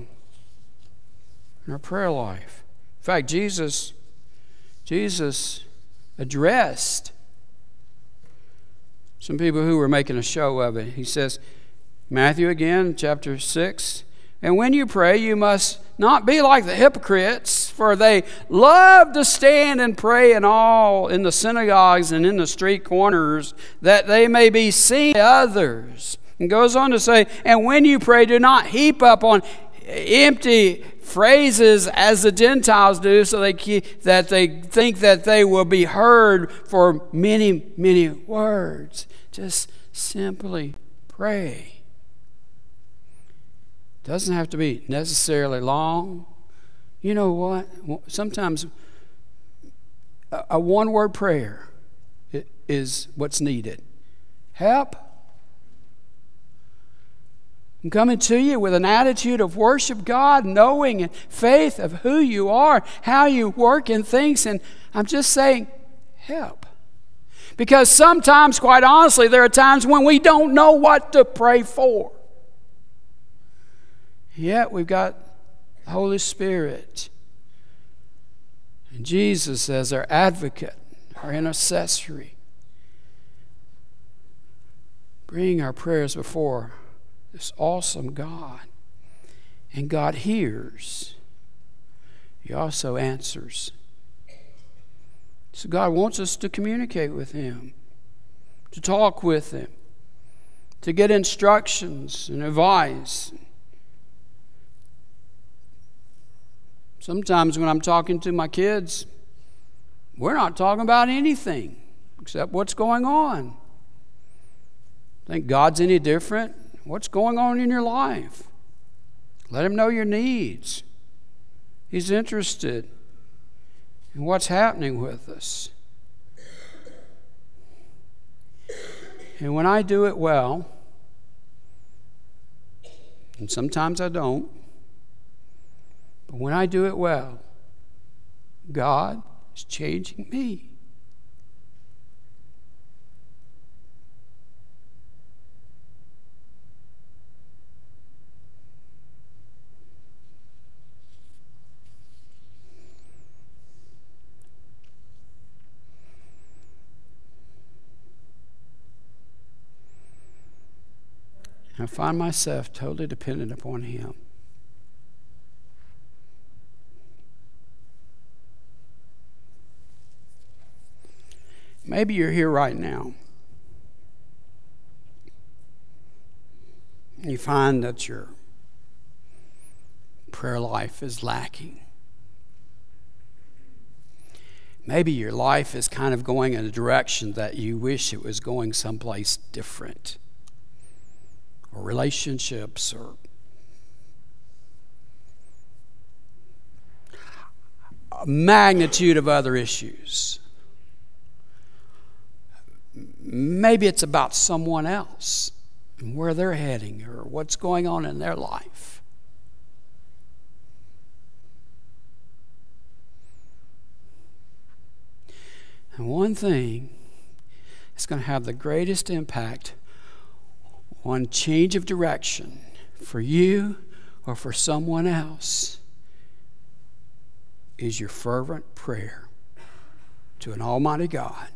Speaker 6: in our prayer life. In fact, Jesus, Jesus addressed some people who were making a show of it. He says, Matthew again, chapter 6. And when you pray, you must not be like the hypocrites, for they love to stand and pray in all in the synagogues and in the street corners, that they may be seen by others. And goes on to say, And when you pray, do not heap up on empty phrases as the Gentiles do, so they keep, that they think that they will be heard for many, many words. Just simply pray. Doesn't have to be necessarily long. You know what? Sometimes a one word prayer is what's needed. Help. I'm coming to you with an attitude of worship God, knowing and faith of who you are, how you work in things, and I'm just saying, help. Because sometimes, quite honestly, there are times when we don't know what to pray for. Yet we've got the Holy Spirit and Jesus as our advocate, our intercessory. Bring our prayers before this awesome God. And God hears, He also answers. So God wants us to communicate with Him, to talk with Him, to get instructions and advice. Sometimes when I'm talking to my kids, we're not talking about anything except what's going on. Think God's any different? What's going on in your life? Let him know your needs. He's interested in what's happening with us. And when I do it well, and sometimes I don't, but when I do it well, God is changing me. I find myself totally dependent upon Him. Maybe you're here right now. You find that your prayer life is lacking. Maybe your life is kind of going in a direction that you wish it was going someplace different or relationships or a magnitude of other issues. Maybe it's about someone else and where they're heading or what's going on in their life. And one thing is going to have the greatest impact on change of direction for you or for someone else is your fervent prayer to an Almighty God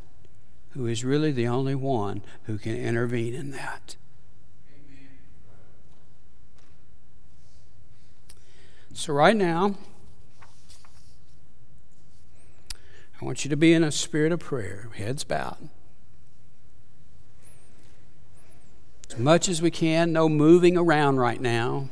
Speaker 6: who is really the only one who can intervene in that. So, right now, I want you to be in a spirit of prayer, heads bowed. As much as we can, no moving around right now.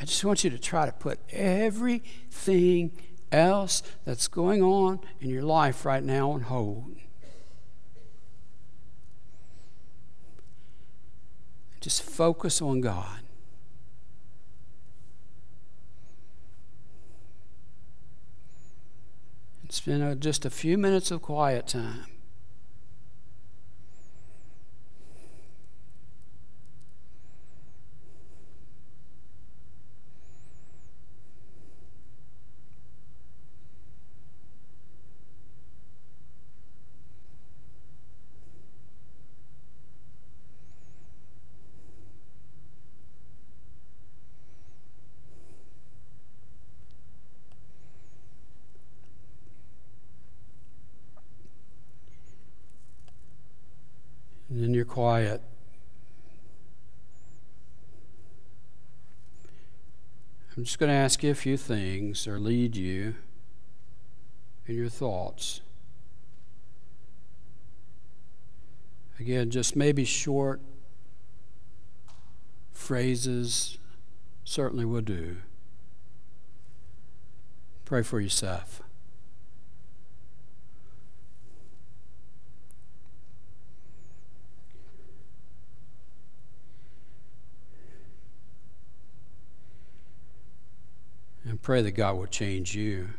Speaker 6: I just want you to try to put everything else that's going on in your life right now on hold. Just focus on God. Spend uh, just a few minutes of quiet time. and then you're quiet. I'm just going to ask you a few things or lead you in your thoughts. Again, just maybe short phrases certainly will do. Pray for yourself. Pray that God will change you.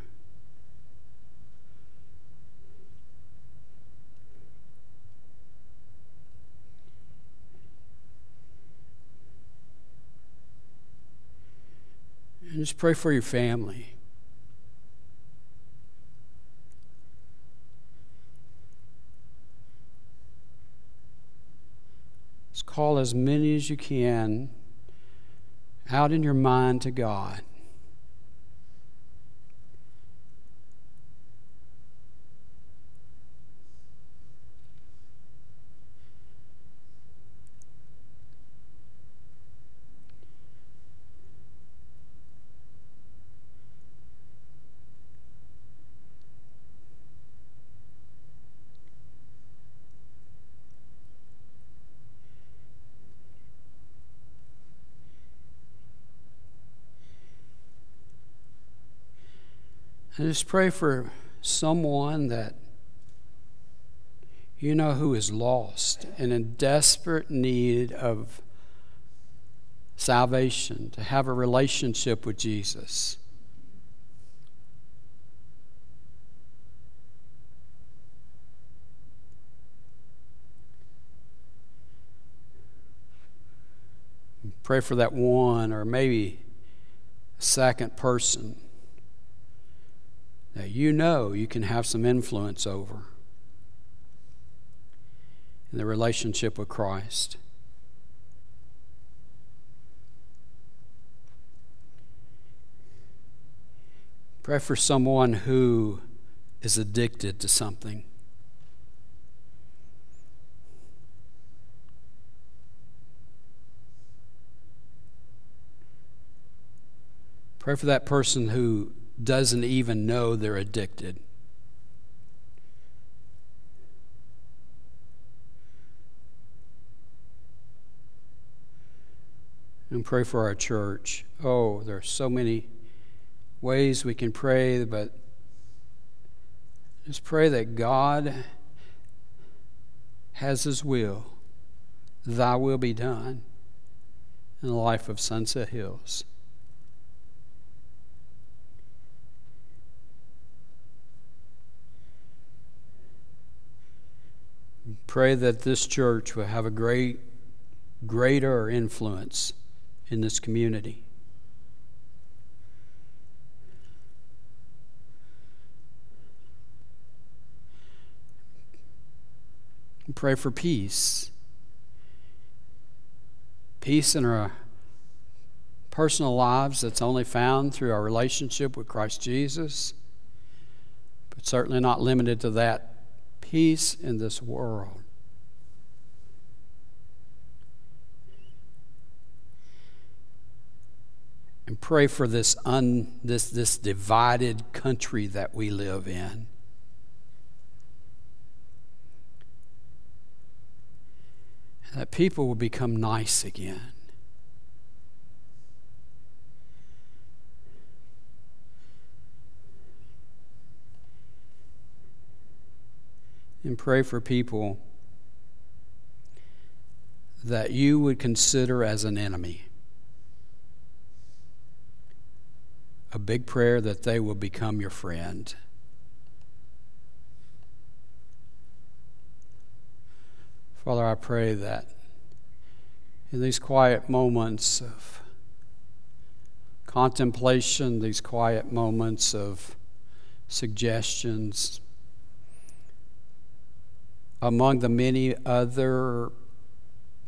Speaker 6: And just pray for your family. Just call as many as you can out in your mind to God. And just pray for someone that you know who is lost and in desperate need of salvation, to have a relationship with Jesus. Pray for that one or maybe second person that you know you can have some influence over in the relationship with Christ. Pray for someone who is addicted to something. Pray for that person who doesn't even know they're addicted. And pray for our church. Oh, there are so many ways we can pray, but just pray that God has His will. Thy will be done in the life of Sunset Hills. Pray that this church will have a great, greater influence in this community. Pray for peace. Peace in our personal lives that's only found through our relationship with Christ Jesus, but certainly not limited to that peace in this world. And pray for this, un, this, this divided country that we live in. that people will become nice again. And pray for people that you would consider as an enemy. A big prayer that they will become your friend. Father, I pray that in these quiet moments of contemplation, these quiet moments of suggestions, among the many other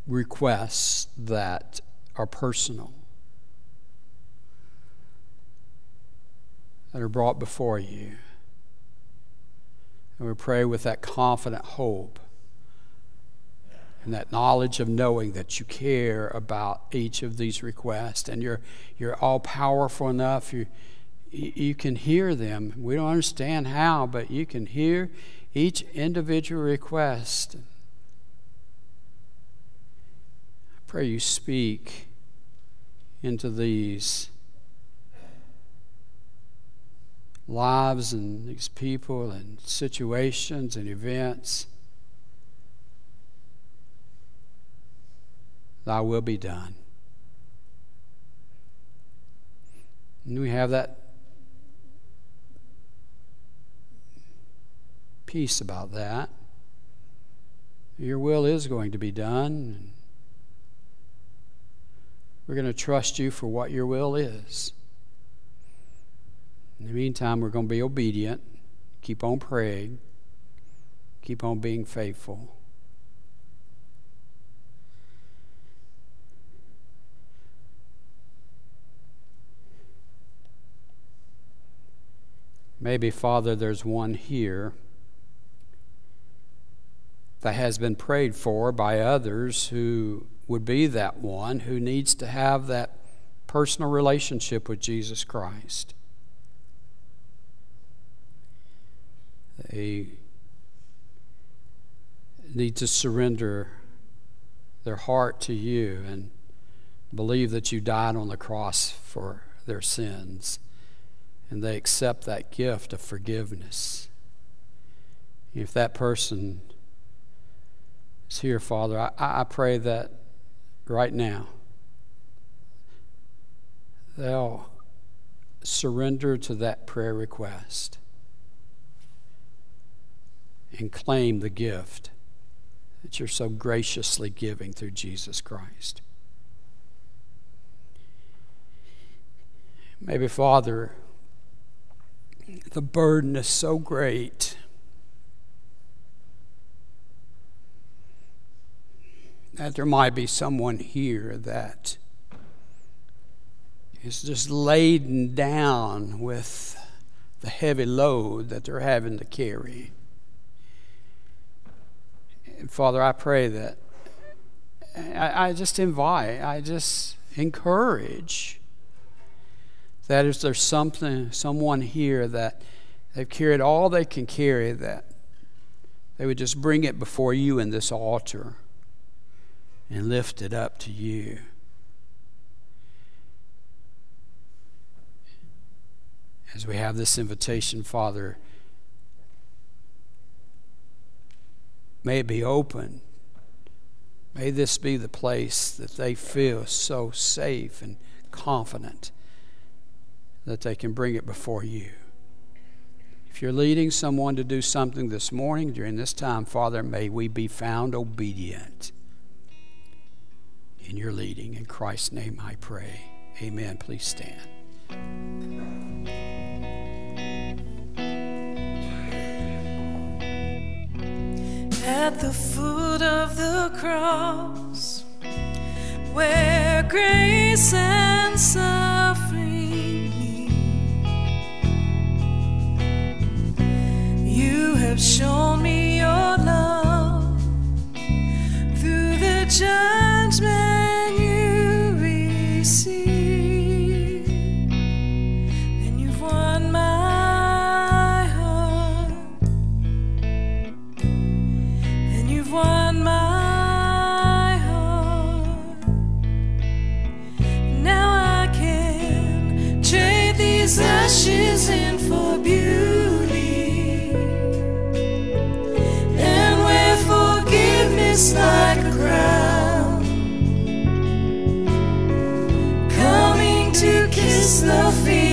Speaker 6: requests that are personal, that are brought before you. And we pray with that confident hope and that knowledge of knowing that you care about each of these requests and you're, you're all powerful enough. You, you can hear them. We don't understand how, but you can hear each individual request. I pray you speak into these lives and these people and situations and events. Thy will be done. And we have that peace about that. Your will is going to be done. We're going to trust you for what your will is. In the meantime, we're going to be obedient, keep on praying, keep on being faithful. Maybe, Father, there's one here that has been prayed for by others who would be that one who needs to have that personal relationship with Jesus Christ. They need to surrender their heart to you and believe that you died on the cross for their sins and they accept that gift of forgiveness. If that person here, Father, I, I pray that right now they'll surrender to that prayer request and claim the gift that you're so graciously giving through Jesus Christ. Maybe, Father, the burden is so great. That there might be someone here that is just laden down with the heavy load that they're having to carry. And Father, I pray that I, I just invite, I just encourage that if there's something, someone here that they've carried all they can carry, that they would just bring it before you in this altar and lift it up to you. As we have this invitation, Father, may it be open. May this be the place that they feel so safe and confident that they can bring it before you. If you're leading someone to do something this morning during this time, Father, may we be found obedient in your leading. In Christ's name I pray. Amen. Please stand.
Speaker 5: At the foot of the cross, where grace and suffering meet, You have shown me your love through the judgment like a crown, coming to kiss the feet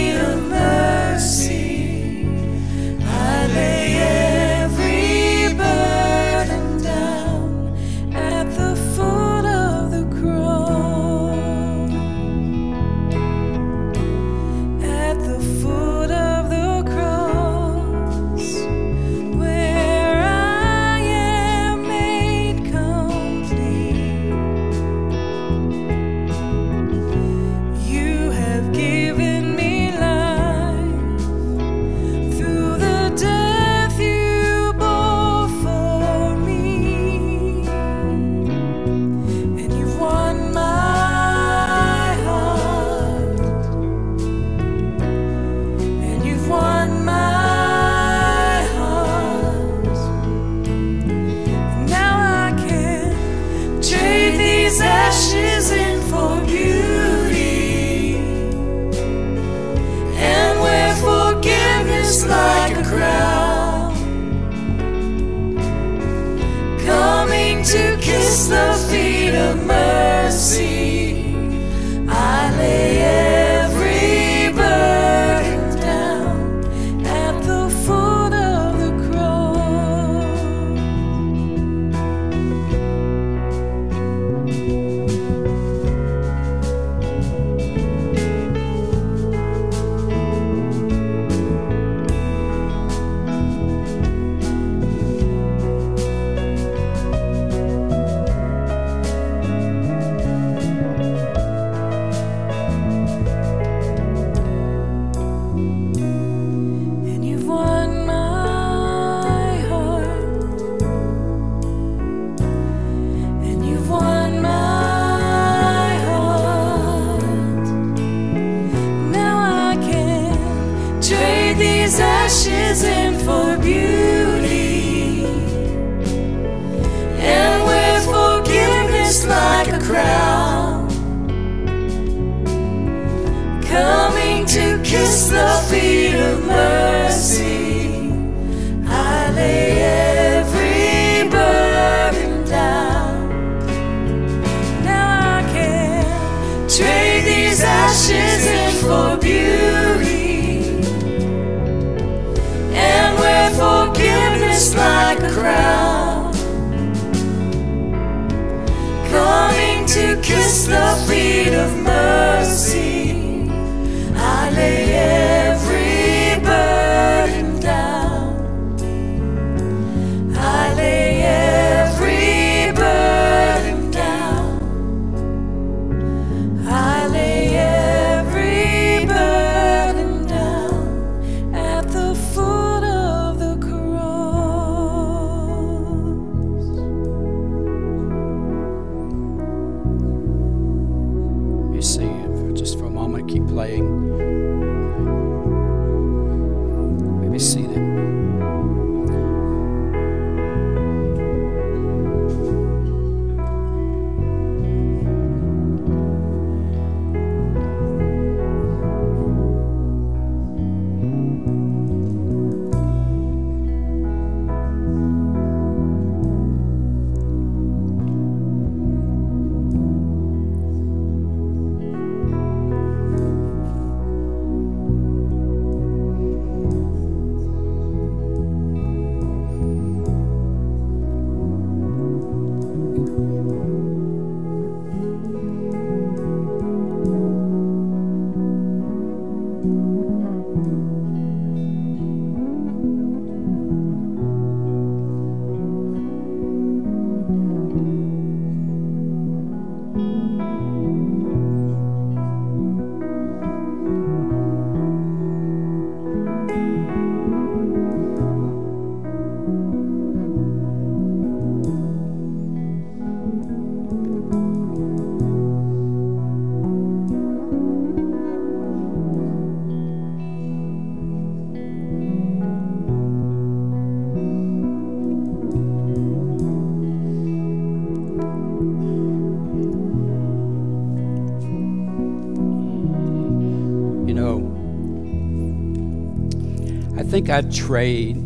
Speaker 6: think I'd trade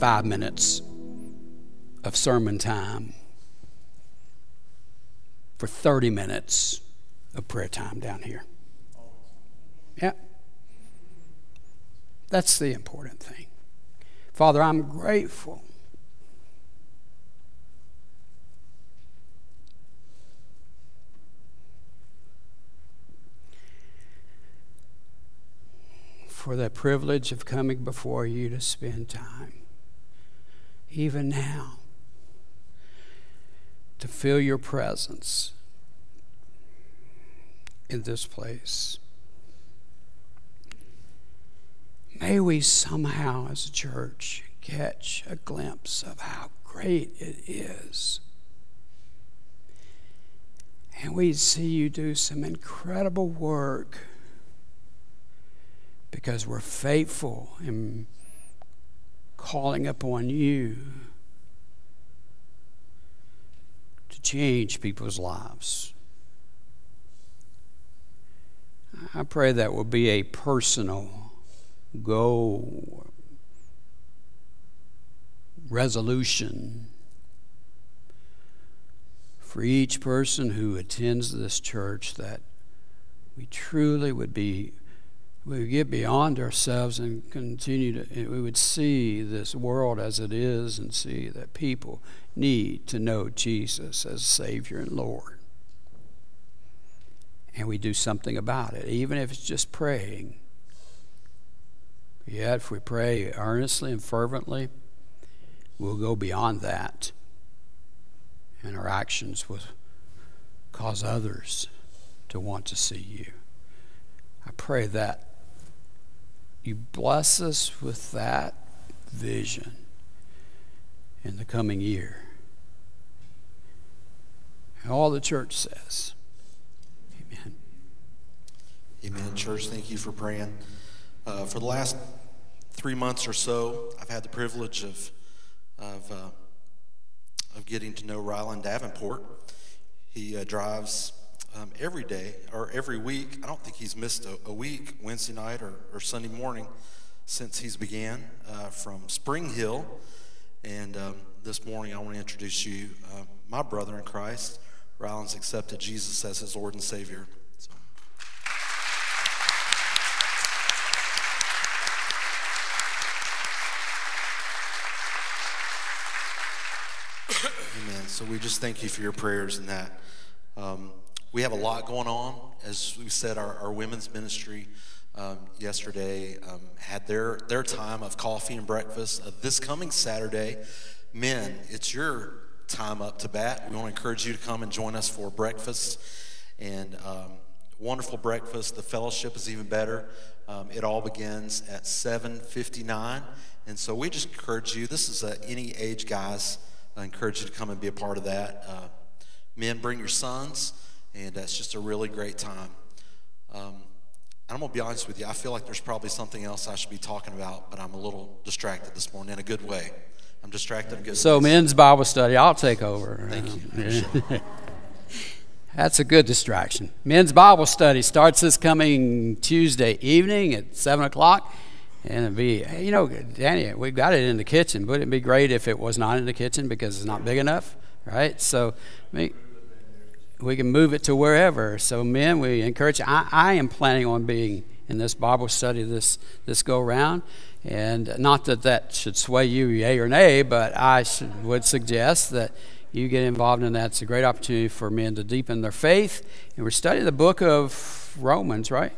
Speaker 6: five minutes of sermon time for 30 minutes of prayer time down here. Yeah. That's the important thing. Father, I'm grateful. The privilege of coming before you to spend time, even now, to feel your presence in this place. May we somehow, as a church, catch a glimpse of how great it is. And we see you do some incredible work because we're faithful in calling upon you to change people's lives. I pray that will be a personal go resolution for each person who attends this church that we truly would be we would get beyond ourselves and continue to we would see this world as it is and see that people need to know Jesus as Savior and Lord. And we do something about it, even if it's just praying Yet, if we pray earnestly and fervently, we'll go beyond that. And our actions will cause others to want to see you. I pray that you bless us with that vision in the coming year. And all the church says, Amen.
Speaker 4: Amen. Church, thank you for praying. Uh, for the last three months or so, I've had the privilege of of, uh, of getting to know Ryland Davenport. He uh, drives um, every day or every week. I don't think he's missed a, a week, Wednesday night or, or, Sunday morning, since he's began uh, from Spring Hill. And um, this morning, I want to introduce you, uh, my brother in Christ. Ryland's accepted Jesus as his Lord and Savior. (coughs) Amen. So we just thank you for your prayers and that. Um, we have a lot going on. As we said, our, our women's ministry um, yesterday um, had their, their time of coffee and breakfast. Uh, this coming Saturday, men, it's your time up to bat. We want to encourage you to come and join us for breakfast. And um, wonderful breakfast. The fellowship is even better. Um, it all begins at 7.59. And so we just encourage you. This is any age guys I encourage you to come and be a part of that. Uh, men, bring your sons, and it's just a really great time. Um, I'm going to be honest with you. I feel like there's probably something else I should be talking about, but I'm a little distracted this morning in a good way. I'm distracted in good
Speaker 6: So,
Speaker 4: ways.
Speaker 6: men's Bible study, I'll take over.
Speaker 4: Thank you. (laughs)
Speaker 6: That's a good distraction. Men's Bible study starts this coming Tuesday evening at 7 o'clock. And it'd be, you know, Danny, we've got it in the kitchen. Wouldn't it be great if it was not in the kitchen because it's not big enough, right? So we can move it to wherever. So, men, we encourage. I, I am planning on being in this Bible study this, this go round. And not that that should sway you, yay or nay, but I should, would suggest that you get involved in that. It's a great opportunity for men to deepen their faith. And we're studying the book of Romans, right?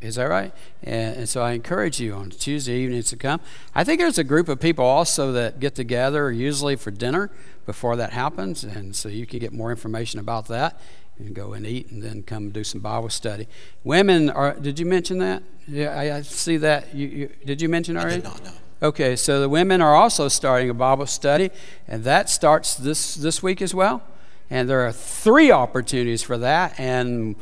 Speaker 6: Is that right? And, and, so I encourage you on Tuesday evenings to come. I think there's a group of people also that get together usually for dinner before that happens, and so you can get more information about that and go and eat and then come and do some Bible study. Women are. Did you mention that? Yeah, I, I see that. You, you, did you mention already?
Speaker 4: I did not know.
Speaker 6: Okay, so the women are also starting a Bible study, and that starts this this week as well. And there are three opportunities for that, and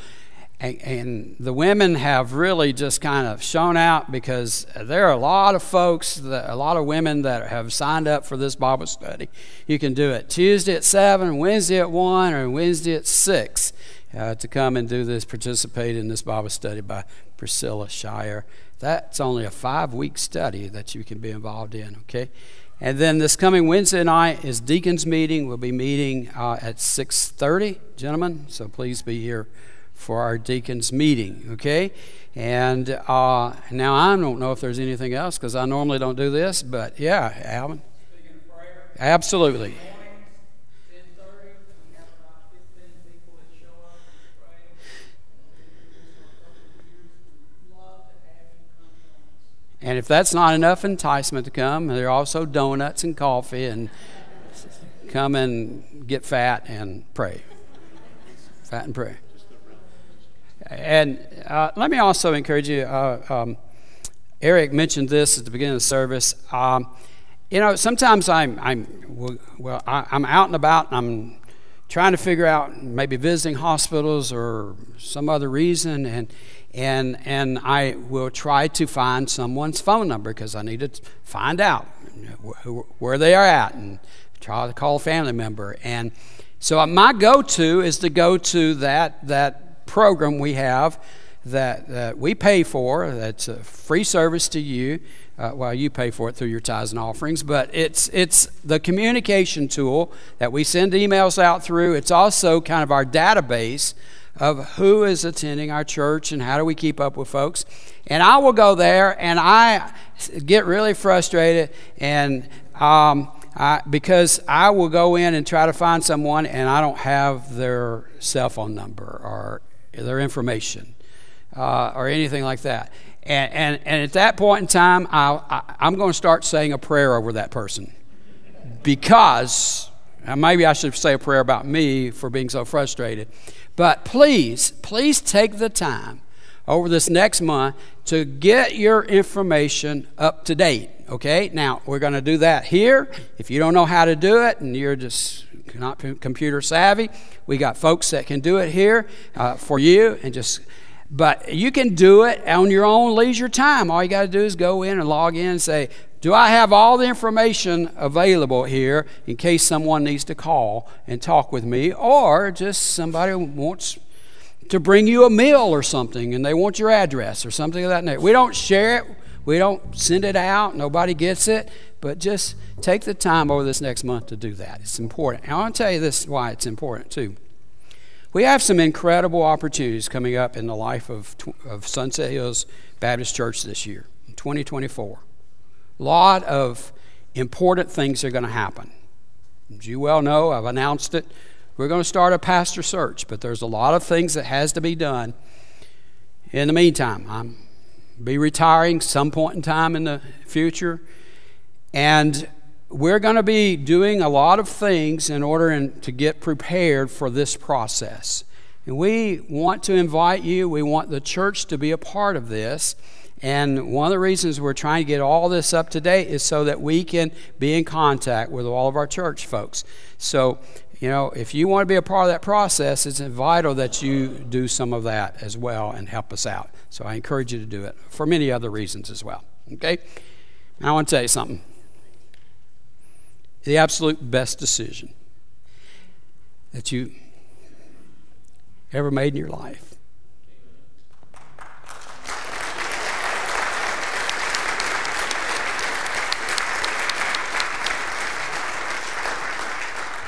Speaker 6: and, and, the women have really just kind of shown out because there are a lot of folks, that, a lot of women that have signed up for this Bible study. You can do it Tuesday at 7, Wednesday at 1, or Wednesday at 6. uh, to come and do this, participate in this Bible study by Priscilla Shirer. That's only a five week study that you can be involved in, okay? And then this coming Wednesday night is deacons meeting. We'll be meeting uh, at 6:30, gentlemen. So please be here for our deacons meeting. Okay. And uh, now I don't know if there's anything else because I normally don't do this, but yeah, Alvin. Absolutely. And if that's not enough enticement to come, there are also donuts and coffee and come and get fat and pray. Fat and pray. And uh, let me also encourage you. Uh, um, Eric mentioned this at the beginning of the service. Um, you know, sometimes I'm, I'm well, I, I'm out and about. And I'm trying to figure out maybe visiting hospitals or some other reason, and and and I will try to find someone's phone number because I need to find out where they are at and try to call a family member. And so my go-to is to go to that that program we have that, that we pay for. That's a free service to you. Uh, well, you pay for it through your tithes and offerings, but it's it's the communication tool that we send emails out through. It's also kind of our database of who is attending our church and how do we keep up with folks. And I will go there and I get really frustrated and um, I, because I will go in and try to find someone and I don't have their cell phone number or their information uh, or anything like that. And, and, and at that point in time, I, I, I'm going to start saying a prayer over that person because maybe I should say a prayer about me for being so frustrated. But please, please take the time over this next month to get your information up to date. Okay, now we're going to do that here. If you don't know how to do it and you're just not computer savvy, we got folks that can do it here uh, for you and just. But you can do it on your own leisure time. All you got to do is go in and log in and say, do I have all the information available here in case someone needs to call and talk with me, or just somebody wants to bring you a meal or something and they want your address or something of that nature? We don't share it, we don't send it out, nobody gets it, but just take the time over this next month to do that. It's important. And I want to tell you this why it's important too. We have some incredible opportunities coming up in the life of, of Sunset Hills Baptist Church this year, in 2024 lot of important things are going to happen. As you well know, I've announced it. We're going to start a pastor search, but there's a lot of things that has to be done. In the meantime, I'm be retiring some point in time in the future, and we're going to be doing a lot of things in order in, to get prepared for this process. And we want to invite you, we want the church to be a part of this. And one of the reasons we're trying to get all this up to date is so that we can be in contact with all of our church folks. So, you know, if you want to be a part of that process, it's vital that you do some of that as well and help us out. So I encourage you to do it for many other reasons as well. Okay? And I want to tell you something. The absolute best decision that you ever made in your life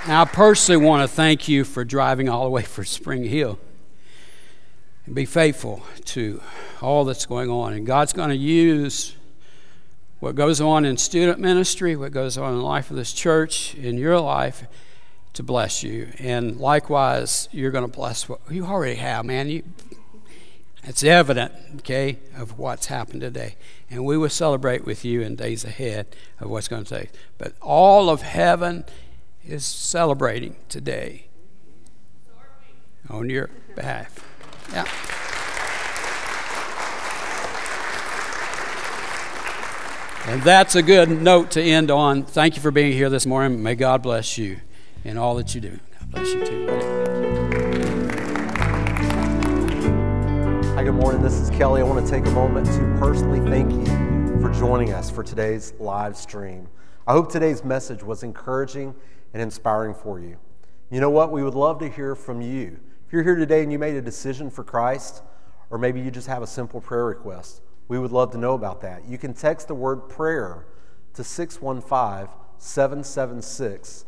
Speaker 6: Now, I personally want to thank you for driving all the way from Spring Hill. And be faithful to all that's going on. And God's going to use what goes on in student ministry, what goes on in the life of this church, in your life, to bless you. And likewise, you're going to bless what you already have, man. You, it's evident, okay, of what's happened today. And we will celebrate with you in days ahead of what's going to take. But all of heaven is celebrating today on your behalf. Yeah. And that's a good note to end on. Thank you for being here this morning. May God bless you in all that you do. God bless you too.
Speaker 7: Hi, good morning. This is Kelly. I want to take a moment to personally thank you for joining us for today's live stream. I hope today's message was encouraging and inspiring for you. You know what? We would love to hear from you. If you're here today and you made a decision for Christ, or maybe you just have a simple prayer request, we would love to know about that. You can text the word prayer to 615 776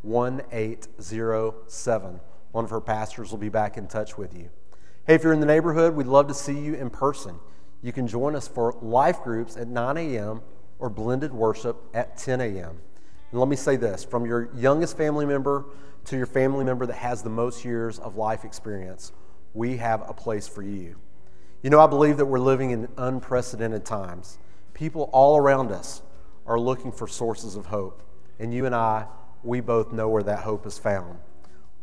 Speaker 7: 1807. One of her pastors will be back in touch with you. Hey, if you're in the neighborhood, we'd love to see you in person. You can join us for life groups at 9 a.m. or blended worship at 10 a.m. And let me say this from your youngest family member to your family member that has the most years of life experience, we have a place for you. You know, I believe that we're living in unprecedented times. People all around us are looking for sources of hope. And you and I, we both know where that hope is found.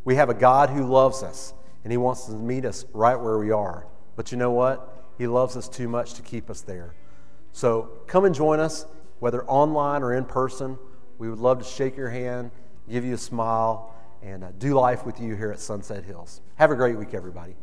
Speaker 7: We have a God who loves us, and He wants to meet us right where we are. But you know what? He loves us too much to keep us there. So come and join us, whether online or in person. We would love to shake your hand, give you a smile, and uh, do life with you here at Sunset Hills. Have a great week, everybody.